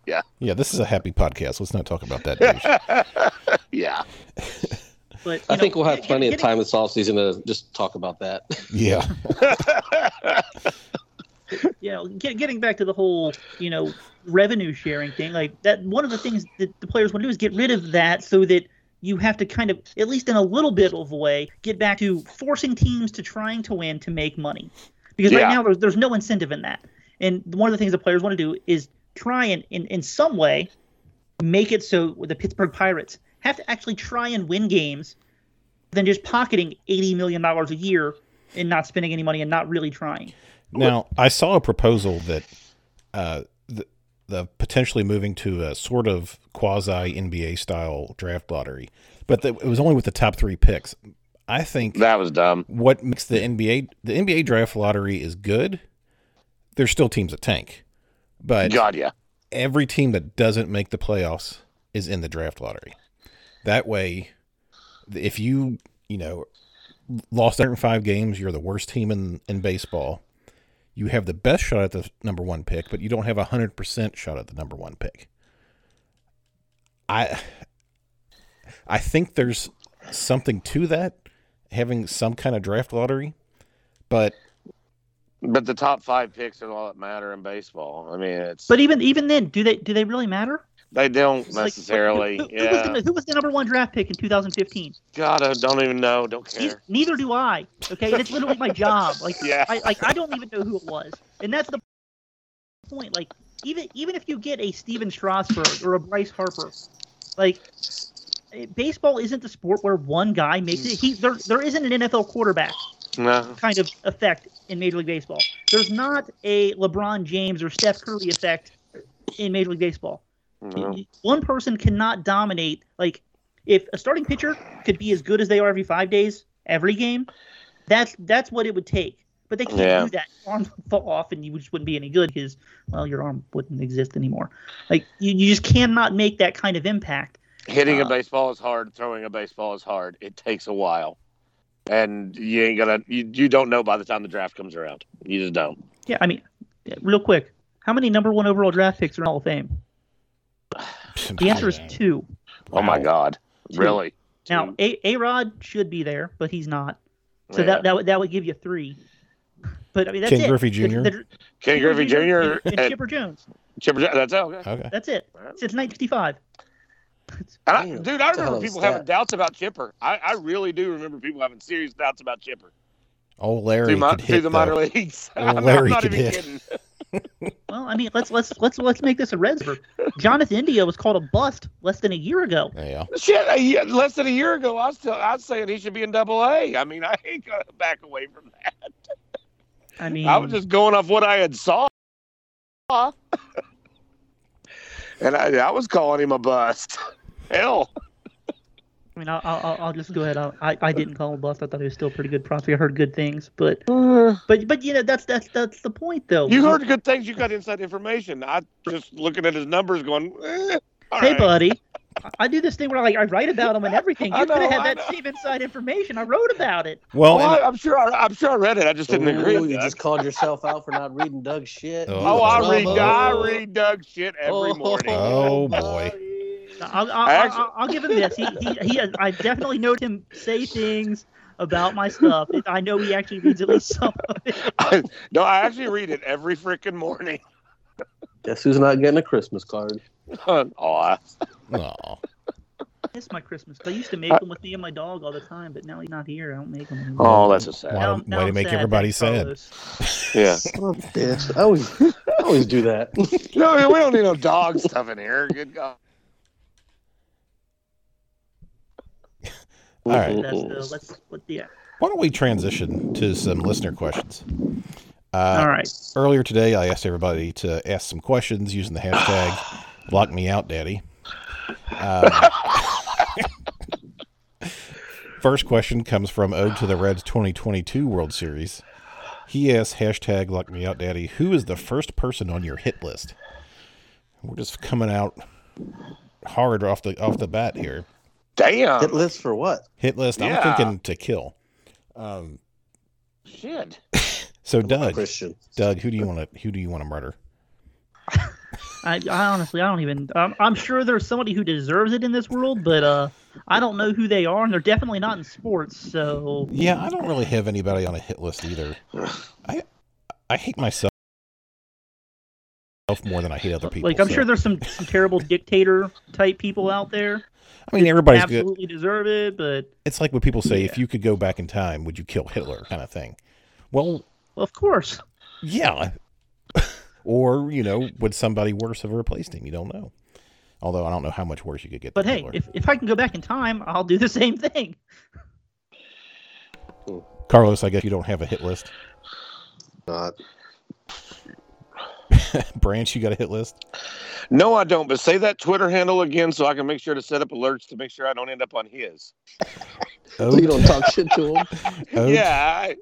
Yeah. Yeah, this is a happy podcast. Let's not talk about that. yeah. But I you think we'll have get- plenty of getting- time this offseason to just talk about that. yeah. you know, get, getting back to the whole, you know, revenue sharing thing, like that, one of the things that the players want to do is get rid of that so that you have to kind of, at least in a little bit of a way, get back to forcing teams to trying to win to make money. Because Yeah. right now there's, there's no incentive in that. And one of the things the players want to do is try and, in, in some way, make it so the Pittsburgh Pirates have to actually try and win games than just pocketing $80 million a year and not spending any money and not really trying. Now, I saw a proposal that uh, the, the potentially moving to a sort of quasi NBA style draft lottery, but the, it was only with the top three picks. I think That was dumb. what makes the NBA the NBA draft lottery is good. There's still teams that tank, but God, yeah. every team that doesn't make the playoffs is in the draft lottery. That way, if you you know lost 105 games, you're the worst team in in baseball. You have the best shot at the number one pick, but you don't have a hundred percent shot at the number one pick. I I think there's something to that, having some kind of draft lottery, but But the top five picks are all that matter in baseball. I mean, it's But even even then, do they do they really matter? They don't It's like, necessarily. who, who, who was yeah. the, who was the number one draft pick in 2015? God, I don't even know. Don't care. Neither do I. Okay, and it's literally my job. Like Yeah. I like I don't even know who it was, and that's the point. Like even even if you get a Stephen Strasburg or a Bryce Harper, like eh, baseball isn't the sport where one guy makes it. He there there isn't an NFL quarterback No. kind of effect in Major League Baseball. There's not a LeBron James or Steph Curry effect in Major League Baseball. No. One person cannot dominate. Like, if a starting pitcher could be as good as they are every five days, every game, that's that's what it would take. But they can't Yeah. do that. Your Arm would fall off, and you just wouldn't be any good because, well, your arm wouldn't exist anymore. Like, you, you just cannot make that kind of impact. Hitting a Uh, baseball is hard. Throwing a baseball is hard. It takes a while, and you ain't gonna. You, you don't know by the time the draft comes around. You just don't. Yeah, I mean, real quick, how many number one overall draft picks are in Hall of Fame? The answer is two. Oh my God! Two. Really? Now, Two. A A Rod should be there, but he's not. So Yeah. that that would that would give you three. But I mean, that's Ken it. Griffey Jr.? the- Ken Griffey Jr. and, and and Chipper Jones. Chipper. That's it. Okay. Okay. That's it. Since 1955. And I, Damn, dude, I that's a remember people stat. having doubts about Chipper. I, I really do remember people having serious doubts about Chipper Oh, Larry through, my, could through hit the though. minor leagues. Oh, I'm, not- Larry I'm not could even hit. kidding. Well, I mean, let's let's let's let's make this a red zone. Jonathan India was called a bust less than a year ago. Yeah. Shit, a year, less than a year ago, I was still, I was saying he should be in Double A. I mean, I ain't gonna back away from that. I mean, I was just going off what I had saw, and I, I was calling him a bust. Hell, I mean, I'll, I'll, I'll just go ahead. I'll, I I didn't call him a bust. I thought he was still a pretty good prospect. I heard good things, but but but you know that's that's that's the point though. you heard good things. You got inside information. I just looking at his numbers, going, eh, all Hey, right. buddy. I- I do this thing where I like I write about him and everything. I You could have had I that know. same inside information. I wrote about it. Well, Oh, I, I'm sure. I, I'm sure I read it. I just didn't agree. Ooh, with you just called yourself out for not reading Doug's shit. Oh, Oh, I read. Bravo. I read Doug shit every Oh, morning. Oh, boy. I'll, I'll, I actually- I'll, I'll give him this. He, he, he has, I definitely note him say things about my stuff. I know he actually reads at least some of it. no, I actually read it every freaking morning. Guess who's not getting a Christmas card? oh, Aw. miss my Christmas. I used to make them with me and my dog all the time, but now he's not here. I don't make them anymore. Oh, that's a sad. Wow. Now- Way now to make sad. everybody sad. Yeah. Bitch. I always, I always do that. no, we don't need no dog stuff in here. Good God. All right. That's the, let's let yeah. Why don't we transition to some listener questions? Uh, All right. Earlier today, I asked everybody to ask some questions using the hashtag "Lock Me Out, Daddy." Um, first question comes from Ode to the Reds 2022 World Series. He asks hashtag "Lock Me Out, Daddy." Who is the first person on your hit list? We're just coming out hard off the off the bat here. Damn. Hit list for what? Hit list. Yeah. I'm thinking to kill. Um, Shit. so Doug, Christian. Doug, who do you want to who do you want to murder? I, I honestly, I don't even. Um, I'm sure there's somebody who deserves it in this world, but uh, I don't know who they are, and they're definitely not in sports. So Yeah, I don't really have anybody on a hit list either. I I hate myself more than I hate other people. like, I'm so- sure there's some, some terrible dictator type people out there. I mean, everybody's good. absolutely deserve it, but It's like what people say, "If you could go back in time, would you kill Hitler?" kind of thing. Well, well, of course. yeah. or you know, would somebody worse have replaced him? You don't know. Although I don't know how much worse you could get. But than hey, Hitler. if, if I can go back in time, I'll do the same thing. Hmm. Carlos, I guess you don't have a hit list. Not. Branch, you got a hit list. No, I don't. But say that Twitter handle again so I can make sure to set up alerts to make sure I don't end up on his. So you don't talk shit to him. Ode, Yeah. I,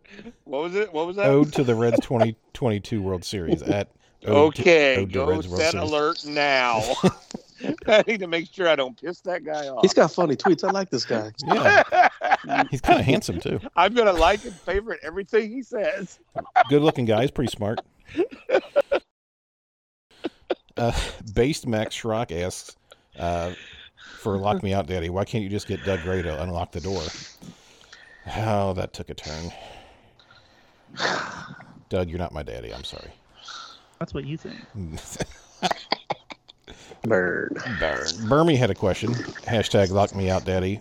what was it? What was that? ode to the Reds 2022 World Series at. Ode to- okay, Ode to go Reds World set Series. alert now. I need to make sure I don't piss that guy off. He's got funny tweets. I like this guy. Yeah, he's kind of handsome too. I'm gonna like and favorite everything he says. Good looking guy. He's pretty smart. Uh, Based Max Schrock asks uh, for Lock Me Out Daddy, why can't you just get Doug Gray to unlock the door? Oh, that took a turn. Doug, you're not my daddy. I'm sorry. That's what you think. Bird. Burn. Burmy had a question. Hashtag Lock Me Out Daddy.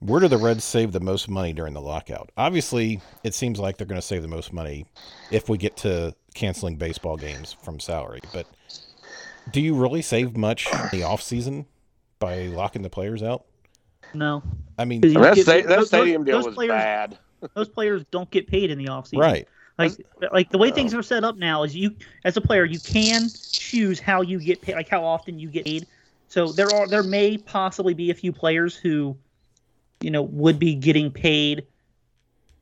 Where do the Reds save the most money during the lockout? Obviously, it seems like they're going to save the most money if we get to canceling baseball games from salary. But do you really save much in the off season by locking the players out? No, I mean, Because you That, get- sta- that those- stadium deal those was players- bad. those players don't get paid in the offseason. right. Like, like the way things are set up now is you, as a player, you can choose how you get paid, like how often you get paid. So there are, there may possibly be a few players who, you know, would be getting paid.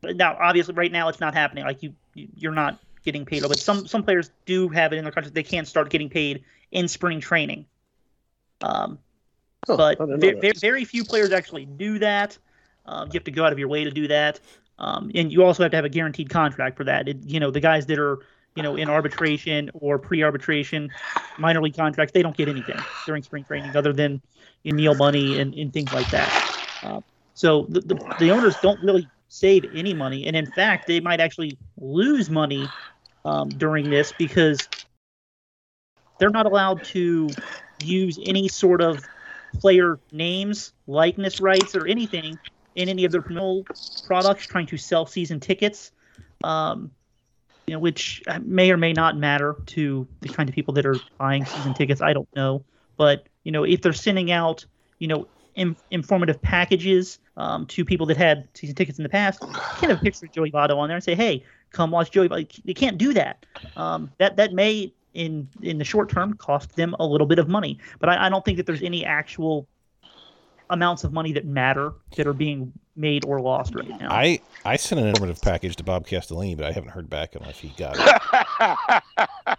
But now, obviously, right now it's not happening. Like you, you- you're not getting paid. But some some players do have it in their contract. They can't start getting paid in spring training. Um, Oh, but I didn't know very, very, few players actually do that. Um, you have to go out of your way to do that, um, and you also have to have a guaranteed contract for that. It, you know, the guys that are you know in arbitration or pre-arbitration, minor league contracts, they don't get anything during spring training other than in meal money and, and things like that. Uh, so the, the the owners don't really save any money, and in fact, they might actually lose money um, during this because they're not allowed to use any sort of player names, likeness rights, or anything in any of their promotional products trying to sell season tickets, um, you know, which may or may not matter to the kind of people that are buying season tickets. I don't know, but you know, if they're sending out, you know, in, informative packages um, to people that had season tickets in the past, you can't have a picture of Joey Votto on there and say, "Hey, come watch Joey." Votto. They can't do that. Um, that that may in in the short term cost them a little bit of money, but I, I don't think that there's any actual amounts of money that matter that are being made or lost right now. I I sent an informative package to Bob Castellini, but I haven't heard back unless he got it.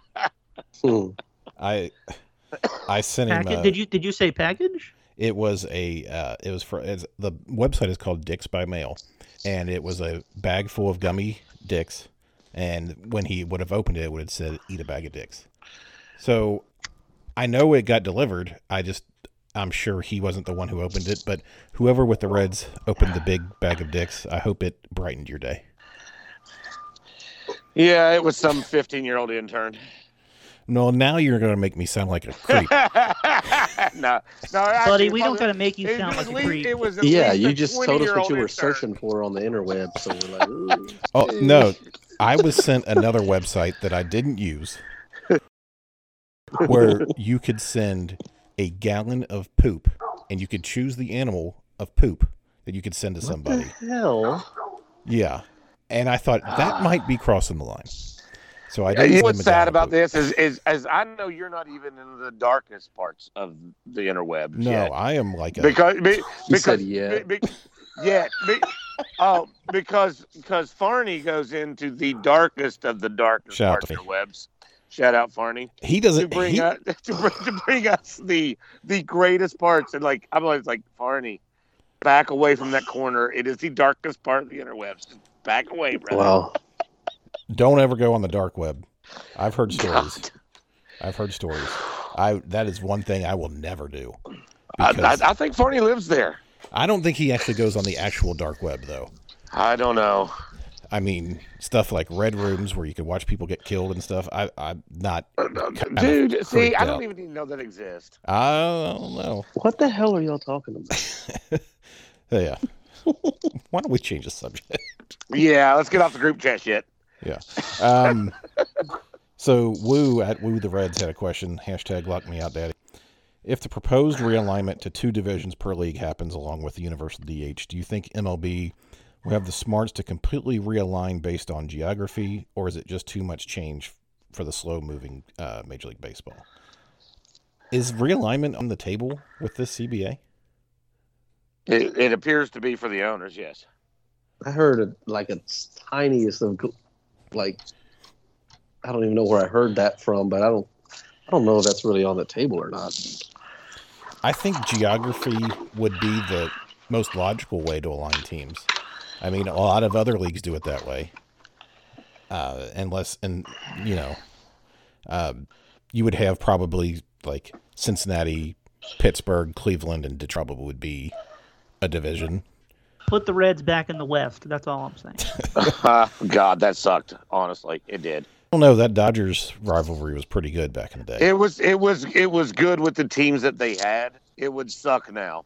Hmm. I I sent him. Package, uh, did you did you say package? It was a. Uh, it was for. It's, the website is called Dicks by Mail, and it was a bag full of gummy dicks. And when he would have opened it, it would have said, "Eat a bag of dicks." So, I know it got delivered. I just, I'm sure he wasn't the one who opened it, but whoever with the Reds opened the big bag of dicks, I hope it brightened your day. Yeah, it was some 15 year old intern. No, now you're going to make me sound like a creep. no, no, Buddy, we don't wasn't- gotta make you sound was like a creep. It was Yeah, you just told us what you were intern. searching for on the interweb, so we're like, ooh. Oh no, I was sent another website that I didn't use, where you could send a gallon of poop, and you could choose the animal of poop that you could send to somebody. What the hell? Yeah, and I thought that ah. might be crossing the line, so I didn't. You what's sad about poop. this is, is as I know you're not even in the darkest parts of the interweb. No, yet. I am like a. because be, He because said yet. be, be, yeah, be, oh, because because Farney goes into the darkest of the darkest Shout out parts of the webs. Shout out Farney he doesn't. bring He, us to bring, to bring us the the greatest parts and like I'm always like Farney, back away from that corner. It is the darkest part of the interwebs. Back away, brother. Wow. don't ever go on the dark web. I've heard stories. God. I've heard stories. I that is one thing I will never do. I, I, I think Farney lives there. I don't think he actually goes on the actual dark web though. I don't know. I mean, stuff like red rooms where you could watch people get killed and stuff. I, I'm not. Dude, see, freaked I don't out. even even know that exists. I don't know. What the hell are y'all talking about? Yeah. Why don't we change the subject? Yeah, let's get off the group chat shit. Yeah. Um. so Woo at Woo the Reds had a question. Hashtag lock me out, daddy. If the proposed realignment to two divisions per league happens along with the universal DH, do you think MLB will have the smarts to completely realign based on geography, or is it just too much change for the slow moving uh, Major League Baseball? Is realignment on the table with this CBA? It, it appears to be for the owners, yes. I heard it like a tiniest of like I don't even know where I heard that from, but I don't I don't know if that's really on the table or not. I think geography would be the most logical way to align teams. I mean, a lot of other leagues do it that way. Uh, unless, and you know, um, you would have probably like Cincinnati, Pittsburgh, Cleveland, and Detroit would be a division. Put the Reds back in the West. That's all I'm saying. God, that sucked. Honestly, it did. I don't know. That Dodgers rivalry was pretty good back in the day. It was it was it was good with the teams that they had. It would suck now.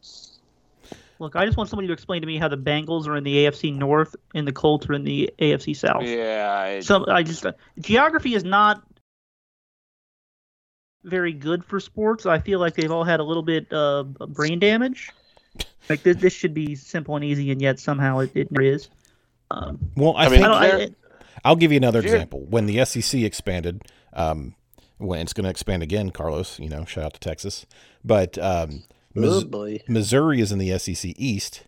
Look, I just want somebody to explain to me how the Bengals are in the AFC North and the Colts are in the AFC South. Yeah, it- So I just uh, geography is not very good for sports. I feel like they've all had a little bit of brain damage. Like this, this should be simple and easy, and yet somehow it, it never is. Um, well, I, I think mean, I don't, I, there- it- I'll give you another Yeah. example. When the SEC expanded, um, when it's going to expand again, Carlos, you know, shout out to Texas. But um, Mis- Oh. Missouri is in the SEC East,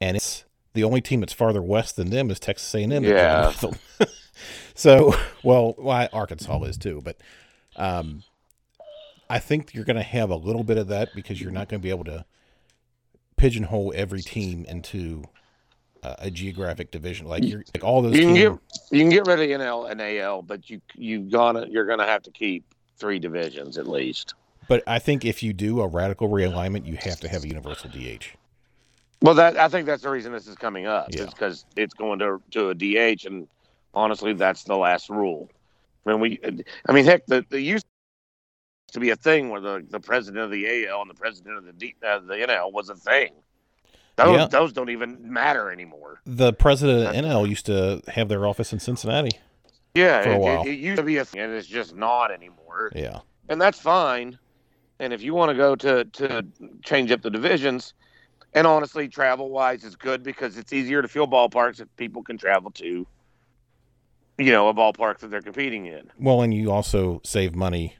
and it's the only team that's farther west than them is Texas A&M. Yeah. so, well, well, Arkansas is too, but um, I think you're going to have a little bit of that because you're not going to be able to pigeonhole every team into a geographic division. Like you're like all those you can teams. get you can get rid of NL and AL, but you you gonna you're gonna have to keep three divisions at least. But I think if you do a radical realignment, you have to have a universal DH. Well, that I think that's the reason this is coming up. Yeah. Is because it's going to to a DH, and honestly, that's the last rule. When we, I mean, heck, the the used to be a thing where the, the president of the AL and the president of the D, uh, the NL was a thing. Those Yeah. those don't even matter anymore. The president of NL used to have their office in Cincinnati. Yeah, For a it, while. It, it used to be a thing, and it's just not anymore. Yeah. and that's fine. And if you want to go to to change up the divisions, and honestly, travel wise, it's good because it's easier to fill ballparks that people can travel to. You know, a ballpark that they're competing in Well, and you also save money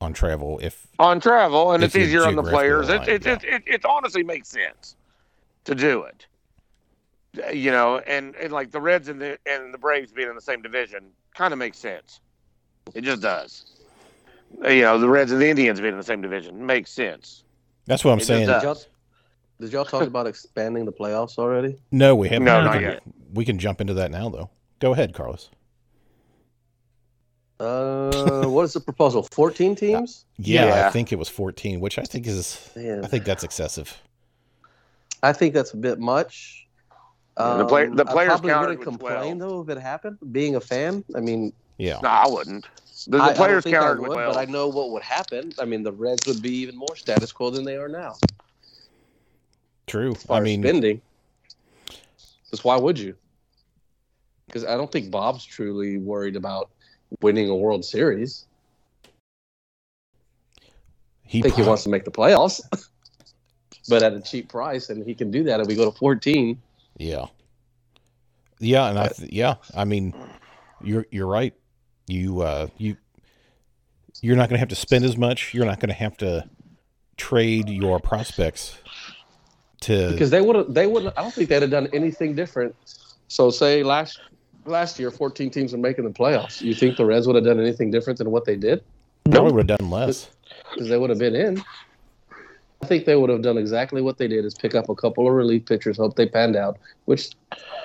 on travel if on travel, and it's easier on the players. It it, it, it it honestly makes sense to do it. You know, and, and like the Reds and the and the Braves being in the same division kind of makes sense. It just does. You know, the Reds and the Indians being in the same division makes sense. that's what I'm It saying. does. Did y'all, did y'all talk about expanding the playoffs already? No, we haven't. No, we not can- yet. We can jump into that now, though. Go ahead, Carlos. Uh, what is the proposal? 14 teams? Yeah, I think it was 14, which I think is Man, I think that's excessive. I think that's a bit much. Yeah, the play- Um, the I players probably wouldn't complain 12. though if it happened. Being a fan, I mean, Yeah. No, I wouldn't. The, the I- I don't players think I countered would, well. but I know what would happen. I mean, the Reds would be even more status quo than they are now. True. As far I as mean, spending. Because why would you? Because I don't think Bob's truly worried about winning a World Series. he, I think he wants to make the playoffs, but at a cheap price, and he can do that if we go to 14. Yeah. Yeah, and I th- yeah, I mean, you're you're right. You uh you you're not going to have to spend as much. You're not going to have to trade your prospects to because they would have they would I don't think they'd have done anything different. So say last last year, 14 teams were making the playoffs. You think the Reds would have done anything different than what they did? No, probably would have done less. Because they would have been in. I think they would have done exactly what they did: is pick up a couple of relief pitchers, hope they panned out, which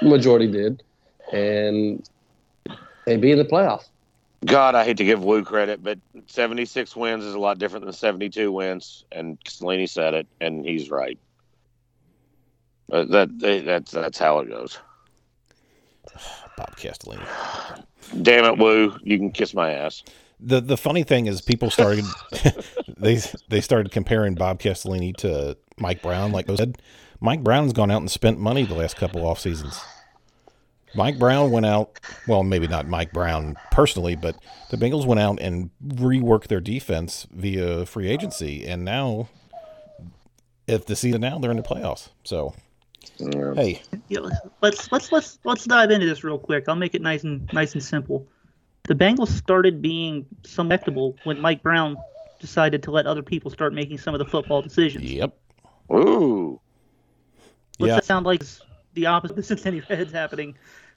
the majority did, and they'd be in the playoff. God, I hate to give Wu credit, but 76 wins is a lot different than 72 wins, and Castellini said it, and he's right. Uh, that that's that's how it goes. Bob Castellini. Damn it, Wu! You can kiss my ass. The the funny thing is people started they they started comparing Bob Castellini to Mike Brown like I said. Mike Brown's gone out and spent money the last couple off seasons. Mike Brown went out, well, maybe not Mike Brown personally, but the Bengals went out and reworked their defense via free agency, and now, if the season now they're in the playoffs. So, Yeah. hey, Yeah, let's let's let's let's dive into this real quick. I'll make it nice and nice and simple. The Bengals started being selectable when Mike Brown decided to let other people start making some of the football decisions. yep, Ooh, What's yeah, that sound like? The opposite of the Cincinnati Reds happening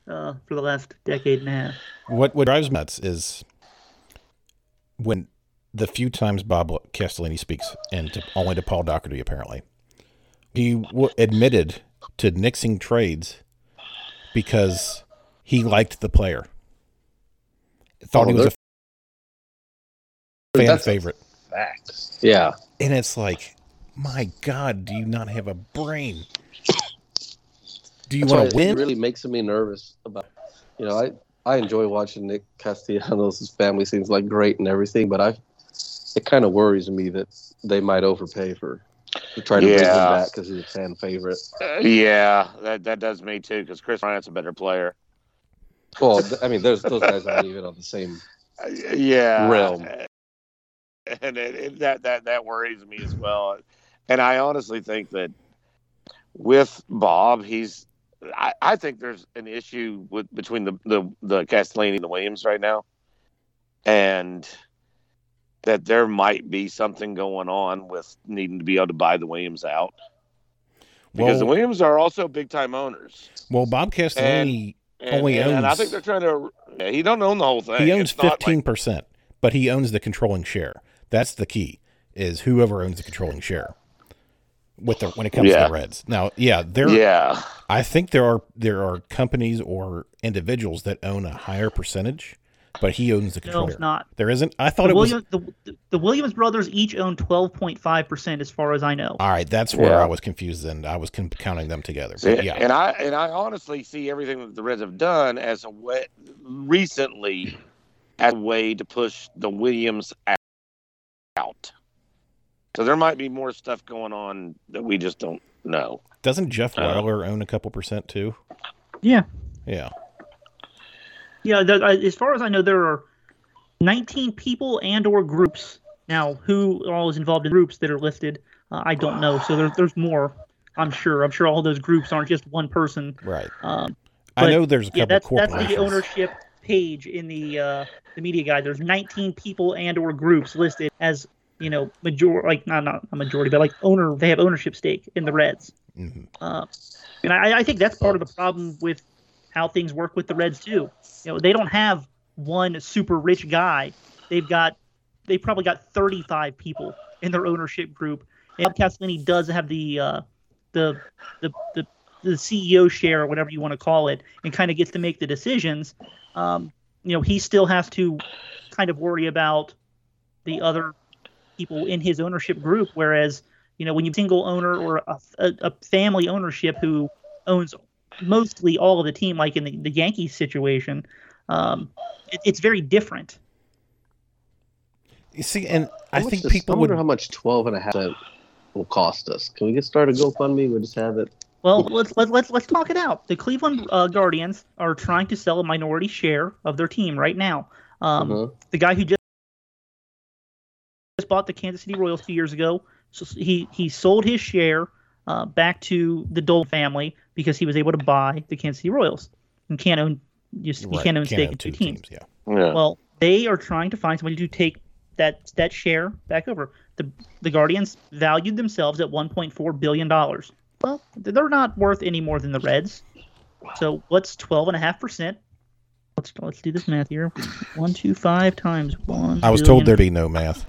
uh, for the last decade and a half. What what drives me nuts is when the few times Bob Castellini speaks, and to, only to Paul Daugherty apparently, he w- admitted to nixing trades because he liked the player, thought Oh, he was a fan That's favorite, fact. Yeah. and it's like, my God, do you not have a brain? Do you want to win? It really makes me nervous about. You know, I I enjoy watching Nick Castellanos. Family seems like great and everything, but I it kind of worries me that they might overpay for to try to bring him back because he's a fan favorite. Uh, yeah, that that does me too. Because Kris Bryant's a better player. Well, I mean, those those guys aren't even on the same. Yeah, Realm. and it, it, that that that worries me as well. And I honestly think that with Bob, he's. I, I think there's an issue with between the the the Castellini and the Williams right now, and that there might be something going on with needing to be able to buy the Williams out because the Williams are also big time owners. well, Bob Castellini And, Only and I think they're trying to. yeah, He don't own the whole thing. he owns like- fifteen percent, but he owns the controlling share. That's the key. Is whoever owns the controlling share with the when it comes to the Reds. Now, yeah, there. yeah, I think there are there are companies or individuals that own a higher percentage, but he owns the controller. No, control. it's not. There isn't. I thought The, it was. The, the Williams brothers each own 12.5% as far as I know. All right, that's where Yeah. I was confused. Then I was con- counting them together. See, But yeah, and I and I honestly see everything that the Reds have done as a way recently as a way to push the Williams out. So there might be more stuff going on that we just don't know. doesn't Jeff Uh, own a couple percent too? Yeah. Yeah. Yeah, there, I- as far as I know, there are 19 people and or groups. Now, who all is involved in groups that are listed, uh, I don't know. So there, there's more, I'm sure. I'm sure all those groups aren't just one person. Right. Um, I know there's a couple yeah, that's that's the ownership page in the uh, the media guide. There's 19 people and or groups listed as you know major like not not a majority, but like owner. They have ownership stake in the Reds. Mhm. Uh, and I, I think that's part of the problem with how things work with the Reds too. You know, they don't have one super rich guy. They've got they probably got 35 people in their ownership group. And Castellini does have the uh, the the the the CEO share or whatever you want to call it, and kind of gets to make the decisions. Um, you know, he still has to kind of worry about the other people in his ownership group. Whereas, you know, when you single owner or a, a, a family ownership who owns mostly all of the team, like in the, the Yankees situation, um, it, it's very different. You see, and How I think does- people I wonder would. how much twelve and a half cent will cost us. Can we get started GoFundMe? We'll just have it. Well, let's let's let's let's talk it out. The Cleveland uh, Guardians are trying to sell a minority share of their team right now. Um, Mhm. The guy who just just bought the Kansas City Royals two years ago, so he he sold his share uh, back to the Dole family because he was able to buy the Kansas City Royals and can't own just he Right, can't own can't stake in two two teams. Yeah. Yeah. Well, they are trying to find somebody to take that that share back over. The the Guardians valued themselves at 1.4 billion dollars. Well, they're not worth any more than the Reds. So what's 12 and a half percent? Let's let's do this math here. One two five times one. I was billion. told there'd be no math.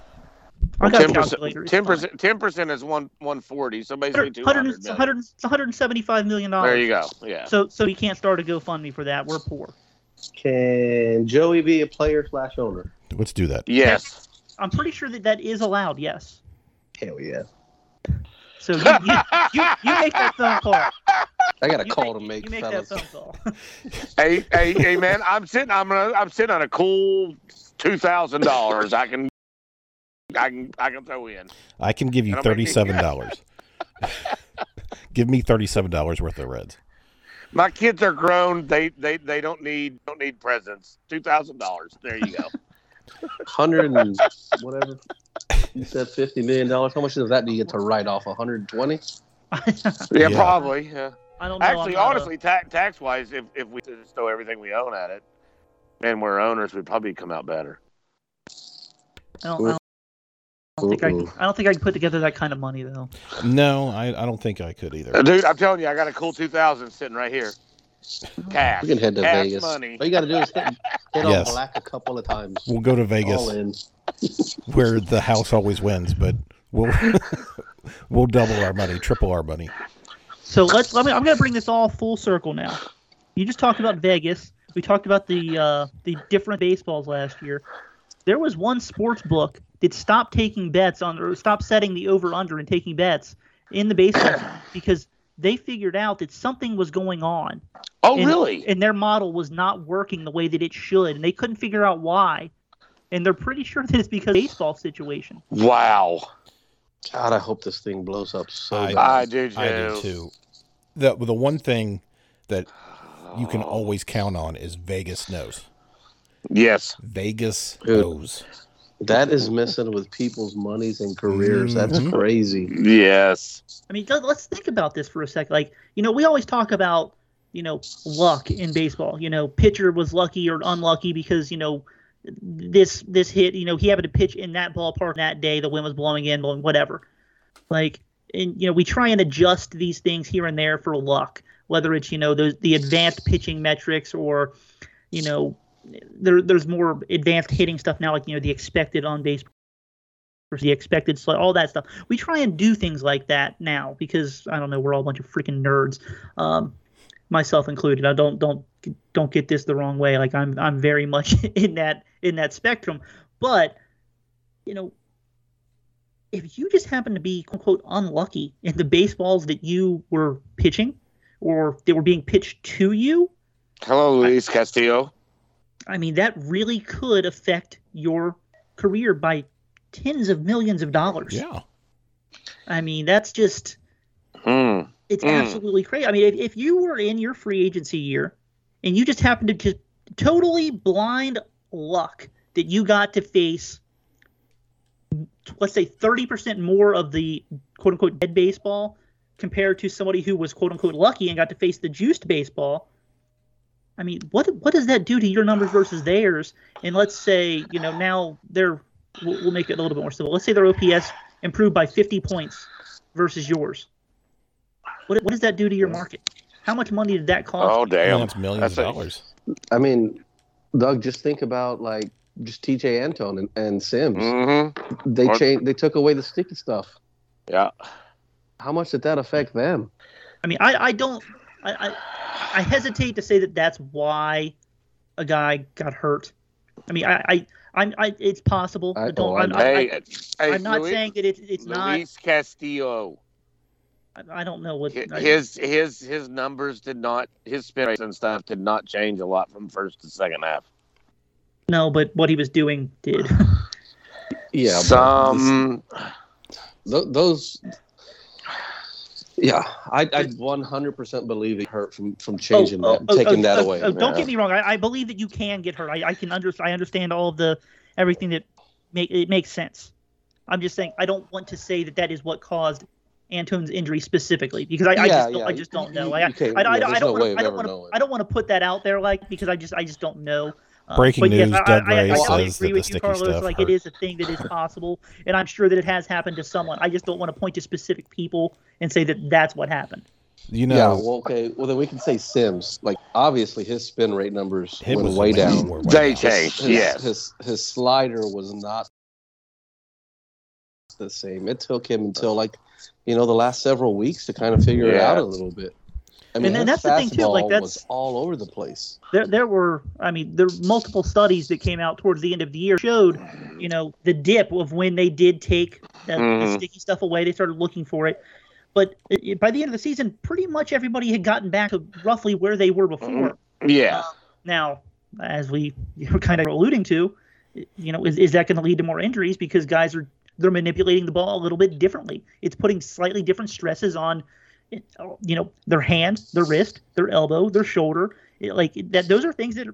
I got Ten calculator. percent. it's Ten percent. Ten percent is one one forty. So basically two 100, hundred 100, million. it's 175 million dollars. There you go. Yeah. So so we can't start a GoFundMe for that. We're poor. Can Joey be a player slash owner? Let's do that. Yes. I'm pretty sure that that is allowed. Yes. Hell yeah! So you you, you, you make that phone call. I got a You call make, to make, you make fellas. that phone call. hey, hey, hey, man! I'm sitting. I'm gonna, I'm sitting on a cool two thousand dollars. I can, I can, I can throw in. I can give you That'll make me- thirty-seven dollars. give me thirty-seven dollars worth of Reds. My kids are grown. They, they, they don't need, don't need presents. Two thousand dollars. There you go. Hundred and whatever. You said fifty million dollars. How much of that do you get to write off? One hundred twenty. Yeah, Yeah. probably. Yeah. I don't know. Actually, I'm a- honestly, tax tax wise, if if we just throw everything we own at it, and we're owners, we'd probably come out better. I don't, I don't, I don't think I, can, I don't think I can put together that kind of money though. No, I, I don't think I could either. Dude, I'm telling you, I got a cool two thousand sitting right here. Cash. We can head to Cash Vegas. money. All you got to do is hit, hit Yes. on black a couple of times. We'll go to All Vegas in. where the house always wins, but we'll we'll double our money, triple our money. So let's. Let me, I'm going to bring this all full circle now. You just talked about Vegas. We talked about the uh, the different baseballs last year. There was one sports book that stopped taking bets on or stopped setting the over under and taking bets in the baseball because they figured out that something was going on. Oh, and, really? And their model was not working the way that it should, and they couldn't figure out why. And they're pretty sure that it's because of the baseball situation. wow. God, I hope this thing blows up so I- bad. I do too. I do too. The the one thing that you can oh. always count on is Vegas knows. Yes. Vegas Dude. knows. That is messing with people's monies and careers. That's Mhm. crazy. Yes. I mean, let- let's think about this for a second. Like, you know, we always talk about, you know, luck in baseball. You know, pitcher was lucky or unlucky because you know this this hit. You know, he happened to pitch in that ballpark that day. The wind was blowing in, blowing whatever. Like, and you know, we try and adjust these things here and there for luck. Whether it's you know those the advanced pitching metrics or, you know, there there's more advanced hitting stuff now, like you know the expected on base the expected sli- all that stuff. We try and do things like that now because I don't know, we're all a bunch of freaking nerds, um, myself included. I don't don't don't get this the wrong way. Like I'm I'm very much in that in that spectrum, but you know, if you just happen to be quote unquote unlucky in the baseballs that you were pitching or they were being pitched to you, Hello, Luis Castillo. I mean that really could affect your career by tens of millions of dollars. Yeah. I mean, that's just Hmm. it's Mm. absolutely crazy. I mean, if, if you were in your free agency year and you just happened to just totally blind luck that you got to face let's say 30% more of the quote unquote dead baseball compared to somebody who was quote unquote lucky and got to face the juiced baseball. I mean, what what does that do to your numbers versus theirs? And let's say, you know, now they're we'll, we'll make it a little bit more simple. Let's say their OPS improved by 50 points versus yours. What, what does that do to your market? How much money did that cost? Oh, Well, damn. that's millions That's of dollars. I mean, Doug, just think about like just Tejay Antone and, and Sims. Mm-hmm. They Or- changed. They took away the sticky stuff. Yeah. How much did that affect them? I mean, I, I don't, I, I, I hesitate to say that that's why a guy got hurt. I mean, I, I, I'm, I, it's possible. I- I, don't. oh, I I'm, know. I, Hey, I, hey, I'm not Luis, saying that it's, it's not. Luis Castillo. I, I don't know what. Hi- I- His his his numbers did not his spin rates and stuff did not change a lot from first to second half. no, but what he was doing did. Yeah, but Some th- those. Yeah, I I 100% believe he hurt from from oh, changing Oh, that, oh, taking oh, that oh, away. oh, don't Yeah. get me wrong. I, I believe that you can get hurt. I, I can under, I understand all of the everything that make it makes sense. I'm just saying I don't want to say that that is what caused Antone's injury specifically because I, I just don't, yeah, I just don't know. I, I, I, yeah, I don't no wanna- I don't want. I don't want to put that out there like because I just I just don't know. Uh, Breaking but yes, news, I, Doug I, I, I says agree that with the you, Carlos. stuff Like hurt. it is a thing that is possible, and I'm sure that it has happened to someone. I just don't want to point to specific people and say that that's what happened. You know, yeah, well, okay. Well, then we can say Sims. Like, obviously, his spin rate numbers it went was way down. where it They changed. His, yes. his his slider was not the same. It took him until like, you know, the last several weeks to kind of figure it out a little bit. I mean, And then that's the thing, too, like, fastball that's- was all over the place. there there were I mean there were multiple studies that came out towards the end of the year showed you know the dip of when they did take the, the Mhm. sticky stuff away they started looking for it but it, it- by the end of the season pretty much everybody had gotten back to roughly where they were before yeah. now as we were kind of alluding to you know is, is that going to lead to more injuries because guys are they're manipulating the ball a little bit differently it's putting slightly different stresses on you know their hand their wrist their elbow their shoulder It- like that those are things that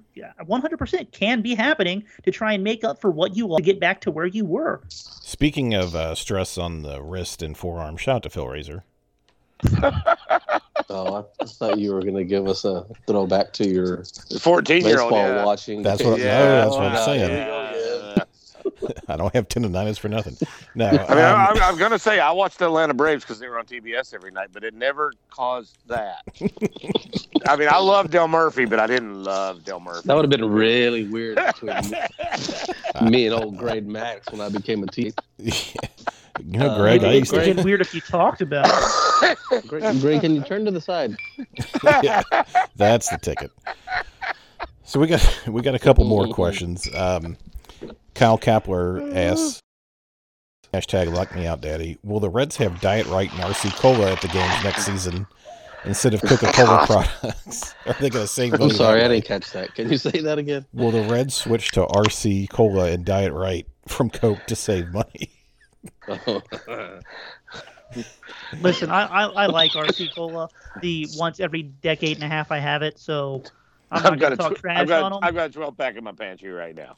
100% can be happening to try and make up for what you lost to get back to where you were Speaking of uh, stress on the wrist and forearm, shout out to Phil Razor. Oh, I thought you were going to give us a throwback to your 14 year old. Yeah. watching. That's what- days. no, that's what I'm saying. yeah. I don't have tendonitis for nothing. No, I mean, um, I'm, I'm going to say I watched the Atlanta Braves because they were on TBS every night, but it never caused that. I mean, I love Dale Murphy, but I didn't love Dale Murphy. That would have been really weird between me and old Greg Maddux when I became a a T. you know, Uh, Greg, I It'd used be- to. it'd get weird if you talked about it. Greg, Greg, can you turn to the side? Yeah, that's the ticket. So we got we got a couple more questions. Um, Kyle Kapler asks, hashtag lock me out, daddy. Will the Reds have Diet Rite and RC Cola at the games next season instead of Coca Cola products? Are they going to save money? I'm sorry, I didn't catch that. Can you say that again? Will the Reds switch to RC Cola and Diet Rite from Coke to save money? Listen, I, I, I like RC Cola. The once every decade and a half I have it, so I'm not I've got, going a to talk tw- trash I've, got, on them. I've got a 12 pack in my pantry right now.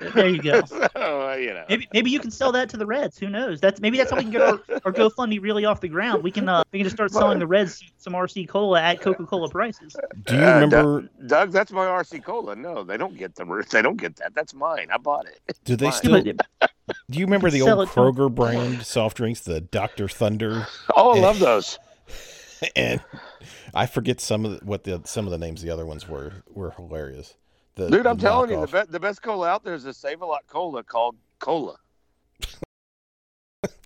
There you go. so, uh, you know. Maybe maybe you can sell that to the Reds. Who knows? That's maybe that's how we can get our, our GoFundMe really off the ground. We can uh we can just start selling the Reds some RC Cola at Coca Cola prices. Do you Uh, remember? Doug, Doug, that's my RC Cola. No, they don't get the They don't get that. That's mine. I bought it. Do they Fine. still? Do you remember the old it to 'em. Kroger brand soft drinks, the Dr. Thunder? Oh, I love those. and I forget some of the, what the some of the names of the other ones were were hilarious. The, Dude, I'm the telling you, the, be- the best cola out there is a Save a Lot cola called Cola.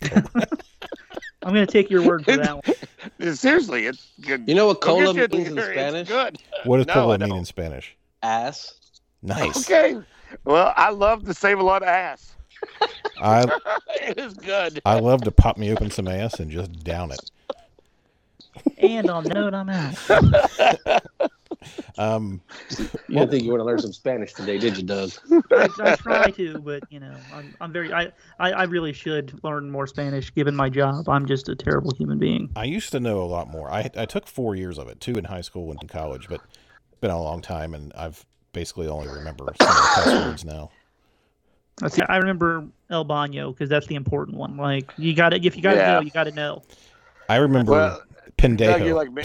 I'm going to take your word for that one. Seriously, it's good. You know what cola means in it's Spanish? good. What does No, cola mean in Spanish? Ass. Nice. Okay. Well, I love to Save a Lot of ass. I it is good. I love to pop me open some ass and just down it. And on that note, I'm out. Um, You didn't think you want to learn some Spanish today, did you, Doug? I, I try to, but you know, I'm, I'm very I, I I really should learn more Spanish given my job. I'm just a terrible human being. I used to know a lot more. I I took four years of it, two in high school and in college, but it's been a long time, and I've basically only remember some of the cuss words now. Let's see, I remember El Baño because that's the important one. Like you got to if you got to Yeah. know, you got to know. I remember Well, Pendejo. Doug, you're like me.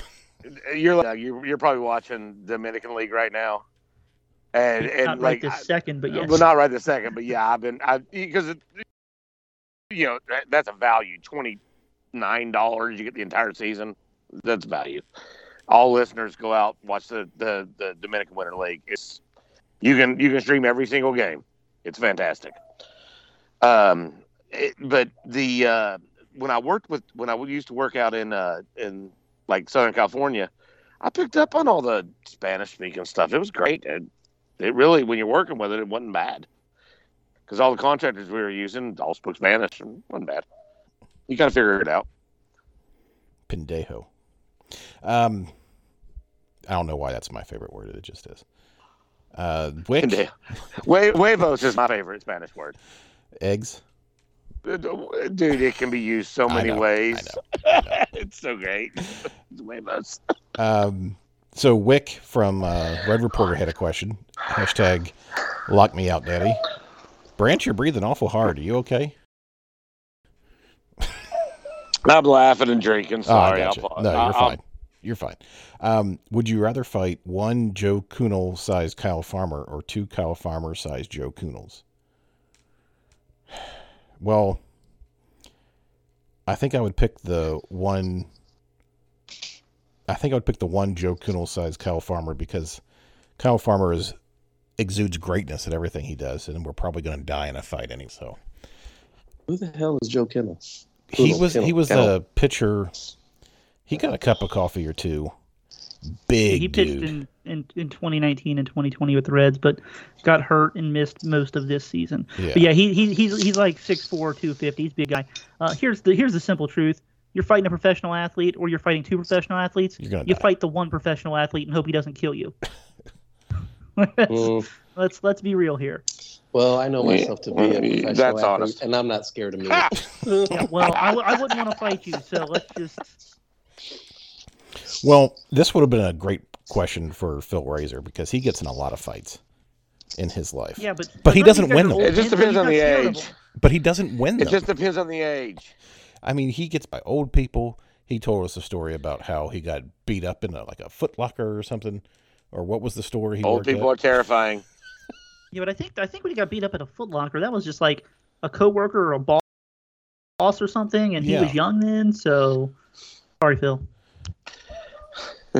You're like you're, you're probably watching Dominican League right now, and and Not like right this second, but yes. well, not right this second, but yeah, I've been I because you know that, that's a value twenty nine dollars. You get the entire season. That's value. All listeners go out watch the the the Dominican Winter League. It's you can you can stream every single game. It's fantastic. Um, it, but the uh, when I worked with when I used to work out in uh in like Southern California, I picked up on all the Spanish speaking stuff. It was great. It, it really, when you're working with it, it wasn't bad. Because all the contractors we were using all spoke Spanish and it wasn't bad. You got to figure it out. Pendejo. Um, I don't know why that's my favorite word. It just is. Uh, wick, Hue- Huevos is my favorite Spanish word. eggs. Dude, it can be used so I many know, I ways. know. it's so great. It's way most. Um, so Wick from uh, Red Reporter had a question. Hashtag lock me out, daddy. Branch, you're breathing awful hard. Are you okay? I'm laughing and drinking. Oh, I Sorry. gotcha. I'll, no, you're I'll- fine. You're fine. Um, would you rather fight one Joe Kuhnel sized Kyle Farmer or two Kyle Farmer sized Joe Kuhnels? Well, I think I would pick the one. I think I would pick the one Joe Kuhnel size Kyle Farmer because Kyle Farmer is exudes greatness at everything he does, and we're probably going to die in a fight anyway. So Who the hell is Joe Kennel? he Kuhnel, was he was the pitcher. He got a cup of coffee or two. Big he pitched dude. in, in, in 2019 and 2020 with the Reds, but got hurt and missed most of this season. Yeah. But yeah, he, he he's he's like 6'4", 250. He's a big guy. Uh, here's the here's the simple truth: you're fighting a professional athlete, or you're fighting two professional athletes. You're you die. fight the one professional athlete and hope he doesn't kill you. Mm, let's let's be real here. well, I know myself to be a professional that's athlete, honest. and I'm not scared of me. Ah! Yeah, well, I, w- I wouldn't want to fight you, so let's just Well, this would have been a great question for Phil Razor because he gets in a lot of fights in his life. yeah, but But he doesn't win are them. It just depends on the age. But he doesn't win them. It just depends on the age. I mean, he gets by old people. He told us a story about how he got beat up in a, like a Foot Locker or something. Or what was the story? he Old people at? are terrifying. Yeah, but I think I think when he got beat up at a Foot Locker, that was just like a coworker or a boss boss or something, and he Yeah. was young then. So sorry, Phil.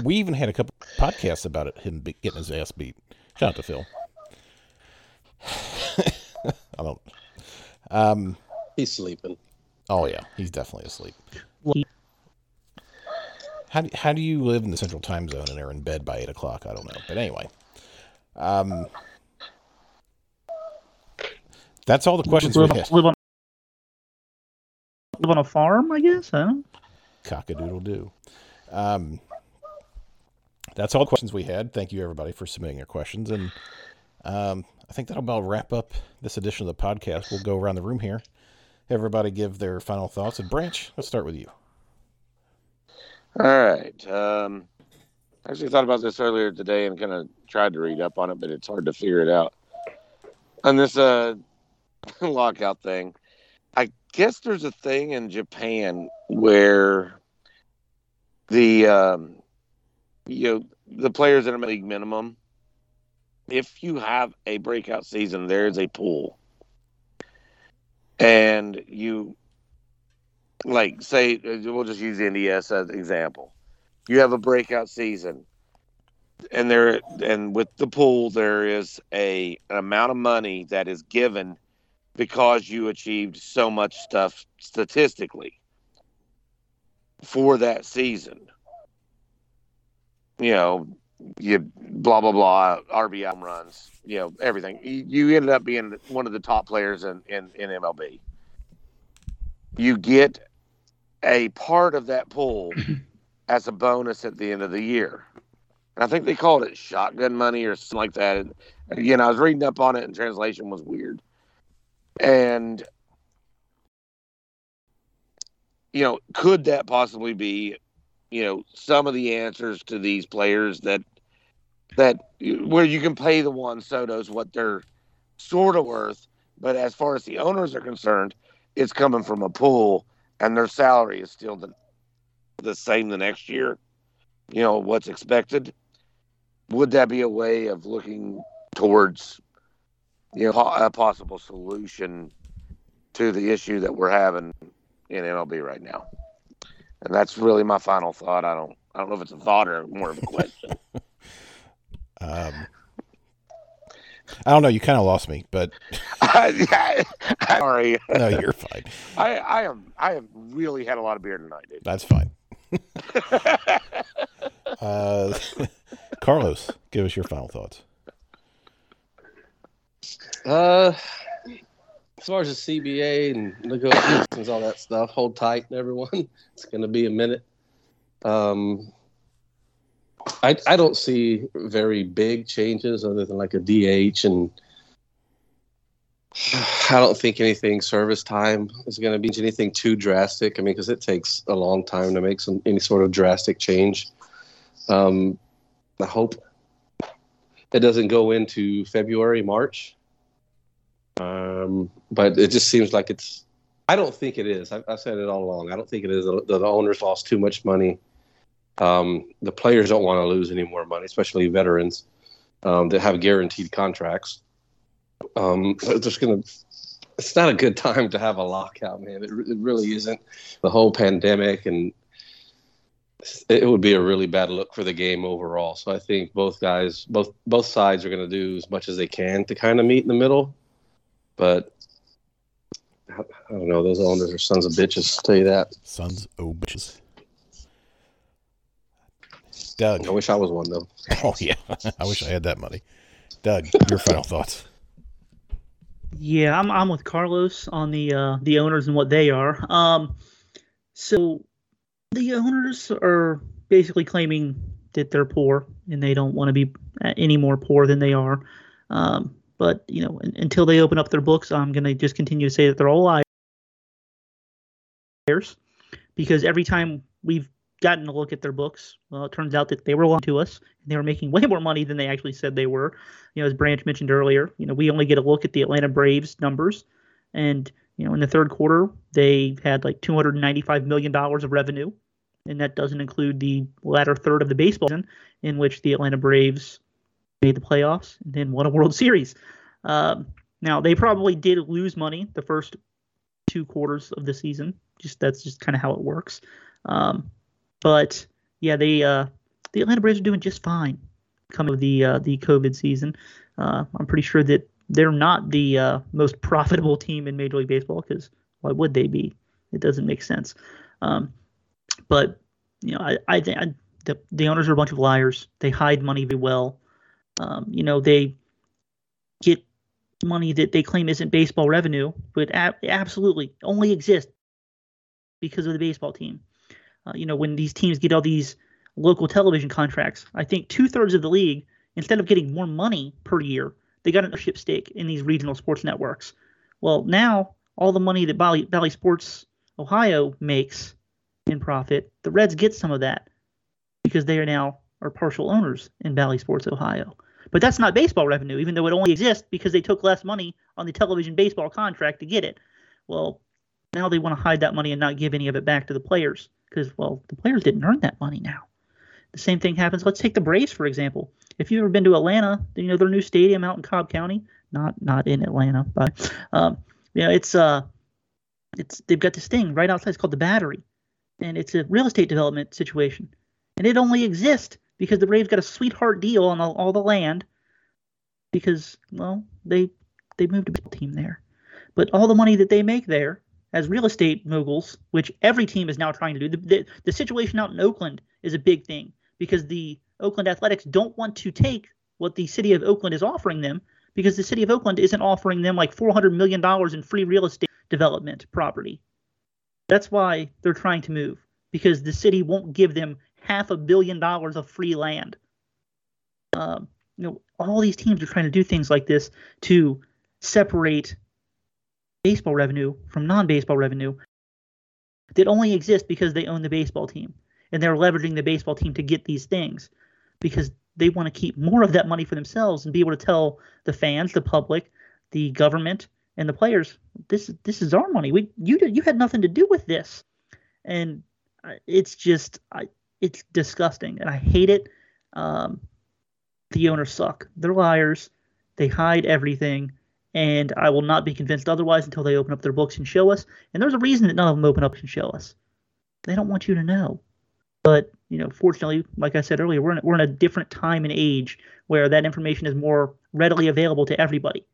We even had a couple podcasts about it, him getting his ass beat. Shout out to Phil. I don't. Um. He's sleeping. Oh yeah, he's definitely asleep. How do, how do you live in the central time zone and are in bed by eight o'clock? I don't know, but anyway, um, that's all the questions we live, had. live on live on a farm, I guess. Huh? Cockadoodle doo. Um, that's all questions we had. Thank you everybody for submitting your questions, and um, I think that'll about wrap up this edition of the podcast. We'll go around the room here. Everybody give their final thoughts. And Branch, let's start with you. All right. Um, I actually thought about this earlier today and kind of tried to read up on it, but it's hard to figure it out. On this uh, lockout thing, I guess there's a thing in Japan where the um, you know the players that are league minimum, if you have a breakout season, there is a pool, and you like say we'll just use NDS as an example. You have a breakout season, and there and with the pool there is a an amount of money that is given because you achieved so much stuff statistically for that season. You know, you blah blah blah RBI home runs, you know everything. You, you ended up being one of the top players in in, in MLB. You get a part of that pool as a bonus at the end of the year. And I think they called it shotgun money or something like that. And again, I was reading up on it and translation was weird. And you know, could that possibly be, you know, some of the answers to these players that that where you can pay the Juan Soto's what they're sort of worth, but as far as the owners are concerned, it's coming from a pool and their salary is still the, the same the next year, you know, what's expected. Would that be a way of looking towards, you know, a possible solution to the issue that we're having in MLB right now? And that's really my final thought. I don't, I don't know if it's a thought or more of a question. Um, I don't know. You kind of lost me, but Sorry, no, you're fine. I, I am, I have really had a lot of beer tonight, dude. That's fine. Uh, Carlos, give us your final thoughts. Uh, as far as the CBA and negotiations, all that stuff, hold tight, everyone. It's going to be a minute. Um, I I don't see very big changes other than like a DH and I don't think anything service time is going to be anything too drastic. I mean, because it takes a long time to make some any sort of drastic change. Um, I hope it doesn't go into February, March. Um, but it just seems like it's. I don't think it is. I, I said it all along. I don't think it is. The, the owners lost too much money. Um, the players don't want to lose any more money, especially veterans um, that have guaranteed contracts. Um, it's just gonna. It's not a good time to have a lockout, man. It, it really isn't. The whole pandemic and it would be a really bad look for the game overall. So I think both guys, both both sides, are going to do as much as they can to kind of meet in the middle. But I don't know; those owners are sons of bitches. I'll tell you that. Sons of bitches. Doug. I wish I was one though. Oh yeah, I wish I had that money. Doug, your final thoughts. Yeah, I'm I'm with Carlos on the uh, the owners and what they are. Um, so the owners are basically claiming that they're poor and they don't want to be any more poor than they are. Um, but you know, until they open up their books, I'm gonna just continue to say that they're all liars because every time we've gotten a look at their books, well, it turns out that they were lying to us. And they were making way more money than they actually said they were. You know, as Branch mentioned earlier, you know, we only get a look at the Atlanta Braves numbers, and you know, in the third quarter, they had like 295 million dollars of revenue, and that doesn't include the latter third of the baseball season, in which the Atlanta Braves made the playoffs and then won a World Series. Um, now they probably did lose money the first two quarters of the season. Just that's just kind of how it works. Um, but yeah, they uh, the Atlanta Braves are doing just fine coming of the uh, the COVID season. Uh, I'm pretty sure that they're not the uh, most profitable team in Major League Baseball because why would they be? It doesn't make sense. Um, but you know, I, I think the the owners are a bunch of liars. They hide money very well. Um, you know, they get money that they claim isn't baseball revenue, but absolutely only exists because of the baseball team. Uh, you know, when these teams get all these local television contracts, I think two thirds of the league, instead of getting more money per year, they got an ownership stake in these regional sports networks. Well, now all the money that Bally, Bally Sports Ohio makes in profit, the Reds get some of that because they are now are partial owners in Bally Sports Ohio. But that's not baseball revenue, even though it only exists because they took less money on the television baseball contract to get it. Well, now they want to hide that money and not give any of it back to the players because, well, the players didn't earn that money now. The same thing happens. Let's take the Braves for example. If you've ever been to Atlanta, you know their new stadium out in Cobb County, not not in Atlanta, but um, you know it's uh, it's they've got this thing right outside. It's called the Battery, and it's a real estate development situation, and it only exists because the Braves got a sweetheart deal on all, all the land because well they they moved a team there, but all the money that they make there as real estate moguls, which every team is now trying to do. The, the, the, situation out in Oakland is a big thing because the Oakland Athletics don't want to take what the city of Oakland is offering them because the city of Oakland isn't offering them like $400 million in free real estate development property. That's why they're trying to move because the city won't give them half a billion dollars of free land. Um, you know, all these teams are trying to do things like this to separate baseball revenue from non-baseball revenue that only exist because they own the baseball team and they're leveraging the baseball team to get these things because they want to keep more of that money for themselves and be able to tell the fans, the public, the government, and the players, this this is our money. We you you had nothing to do with this, and it's just I, it's disgusting and I hate it. Um, the owners suck. They're liars. They hide everything and I will not be convinced otherwise until they open up their books and show us. And there's a reason that none of them open up and show us. They don't want you to know. But you know, fortunately, like I said earlier, we're in, we're in a different time and age where that information is more readily available to everybody.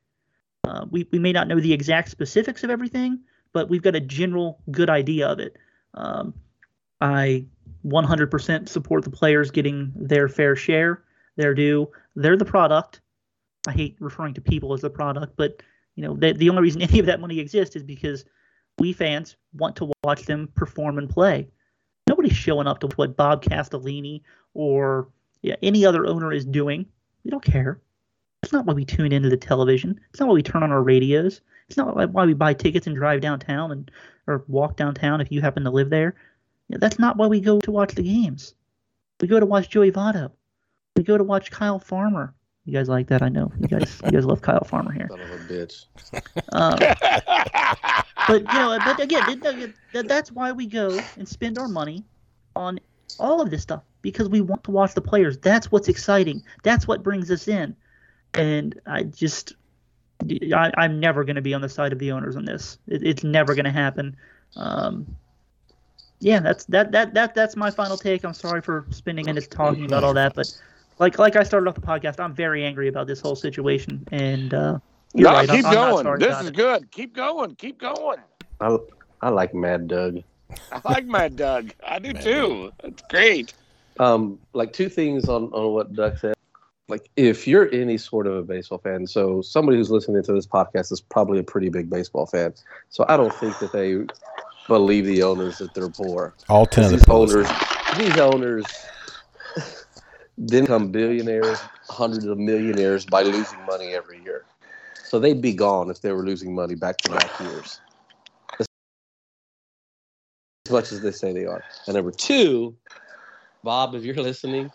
Uh, we we may not know the exact specifics of everything, but we've got a general good idea of it. Um, I 100% support the players getting their fair share, their due. They're the product. I hate referring to people as the product, but you know, the, the only reason any of that money exists is because we fans want to watch them perform and play. Nobody's showing up to what Bob Castellini or yeah, any other owner is doing. We don't care. It's not why we tune into the television. It's not why we turn on our radios. It's not why we buy tickets and drive downtown and or walk downtown if you happen to live there. That's not why we go to watch the games. We go to watch Joey Votto. We go to watch Kyle Farmer. You guys like that? I know you guys. you guys love Kyle Farmer here. Son of a bitch. Um, but you know, but again, that's why we go and spend our money on all of this stuff because we want to watch the players. That's what's exciting. That's what brings us in. And I just, I, I'm never going to be on the side of the owners on this. It, it's never going to happen. Um, yeah, that's that that that that's my final take. I'm sorry for spending minutes talking about all that, but like like I started off the podcast, I'm very angry about this whole situation. And uh, you're no, right, I'm- keep I'm going. sorry This about is it. good. Keep going. Keep going. I, I like Mad Doug. I like Mad Doug. I do Mad too. That's great. Um, like two things on, on what Doug said. Like if you're any sort of a baseball fan, so somebody who's listening to this podcast is probably a pretty big baseball fan. So I don't think that they believe the owners that they're poor. All ten of the owners, these owners didn't become billionaires, hundreds of millionaires by losing money every year. So they'd be gone if they were losing money back to back years. As much as they say they are. And number two, Bob, if you're listening,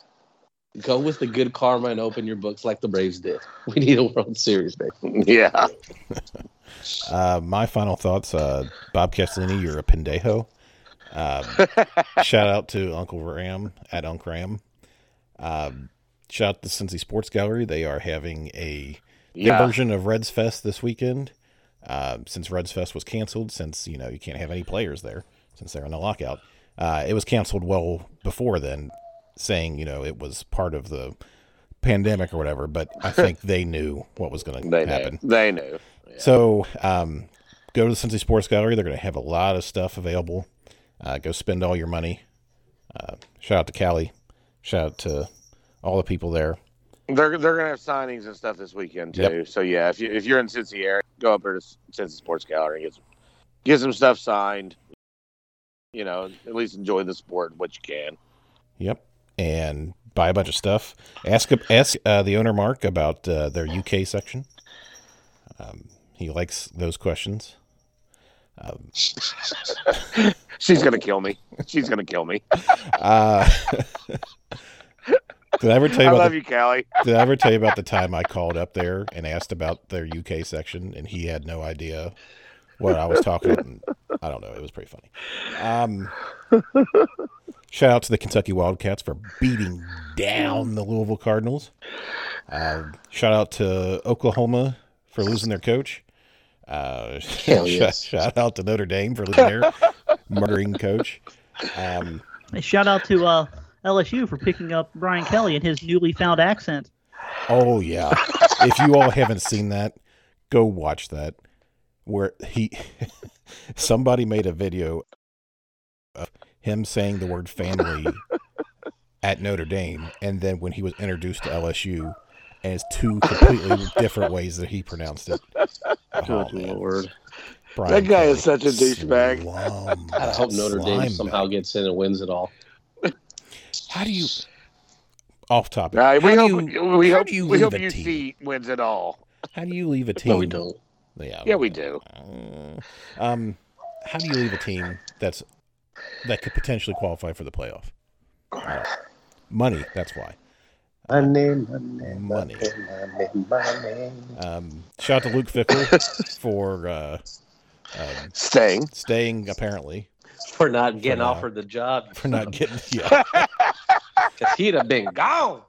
go with the good karma and open your books like the Braves did. We need a World Series, baby. Yeah. Uh, my final thoughts, uh, Bob Castellini, you're a pendejo. Um, shout out to Uncle Ram at Unc Ram. Um, shout out to Cincy Sports Gallery. They are having a big Yeah. version of Reds Fest this weekend. Um, since Reds Fest was canceled, since you know you can't have any players there since they're in a lockout, uh, it was canceled well before then, saying you know it was part of the pandemic or whatever. But I think they knew what was going to happen. knew. They knew. So um, go to the Cincy Sports Gallery. They're going to have a lot of stuff available. Uh, go spend all your money. Uh, shout out to Callie. Shout out to all the people there. They're they're gonna have signings and stuff this weekend too. Yep. So yeah, if you if you're in Cincy area, go up there to Cincy Sports Gallery and get some get some stuff signed. You know, at least enjoy the sport what you can. Yep. And buy a bunch of stuff. Ask ask uh, the owner Mark about uh, their UK section. Um, he likes those questions. Um, She's gonna kill me. She's gonna kill me. uh, did I ever tell you I love the, you, Callie. Did I ever tell you about the time I called up there and asked about their UK section and he had no idea what I was talking I don't know. It was pretty funny. Um, shout out to the Kentucky Wildcats for beating down the Louisville Cardinals. Uh, shout out to Oklahoma for losing their coach. Uh, Hell shout, yes. shout out to Notre Dame for losing their murdering coach. Um, Shout out to uh, LSU for picking up Brian Kelly and his newly found accent. Oh yeah. if you all haven't seen that, go watch that. Where he somebody made a video of him saying the word family at Notre Dame and then when he was introduced to LSU and it's two completely different ways that he pronounced it. Oh, Good man. lord. Brian That guy Kelly, is such a douchebag. I hope Notre Dame slime somehow bag. gets in and wins it all. How do you off topic? Uh, we hope you, we how hope do you we leave hope a you team? see wins it all. How do you leave a team? No, we don't. Yeah, Yeah, we do. Uh, um, how do you leave a team that's that could potentially qualify for the playoff? Uh, money. That's why. Money, money, Money. money, money. Um, shout out to Luke Fickell for uh, um, Staying. staying. Apparently, For not getting For not- offered the job. for not getting. Yeah. Because he'd have been gone.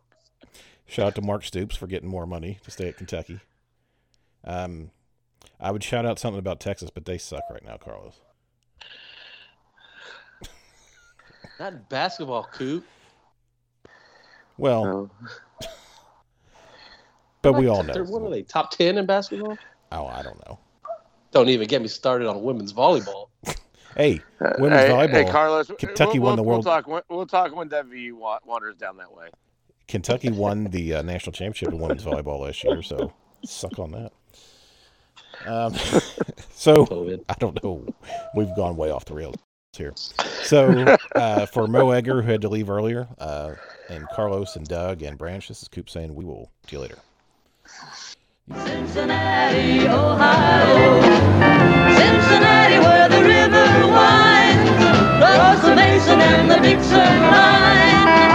shout out to Mark Stoops for getting more money to stay at Kentucky. Um, I would shout out something about Texas, but they suck right now, Carlos. Not basketball, Coop. Well, Oh. but we all They're, what are know. they? Top 10 in basketball? Oh, I don't know. Don't even get me started on women's volleyball. Hey, women's hey, volleyball. Hey, Carlos. Kentucky we'll, won the we'll, world- We'll talk. when- We'll talk when WVU wanders down that way. Kentucky won the uh, national championship in women's volleyball last year, so suck on that. Um, so COVID. I don't know. We've gone way off the rails here. So uh, for Mo Egger, who had to leave earlier, uh, and Carlos and Doug and Branch, this is Coop saying we will see you later. Cincinnati, Ohio. Cincinnati, where the river winds, across the Mason and the Dixon line.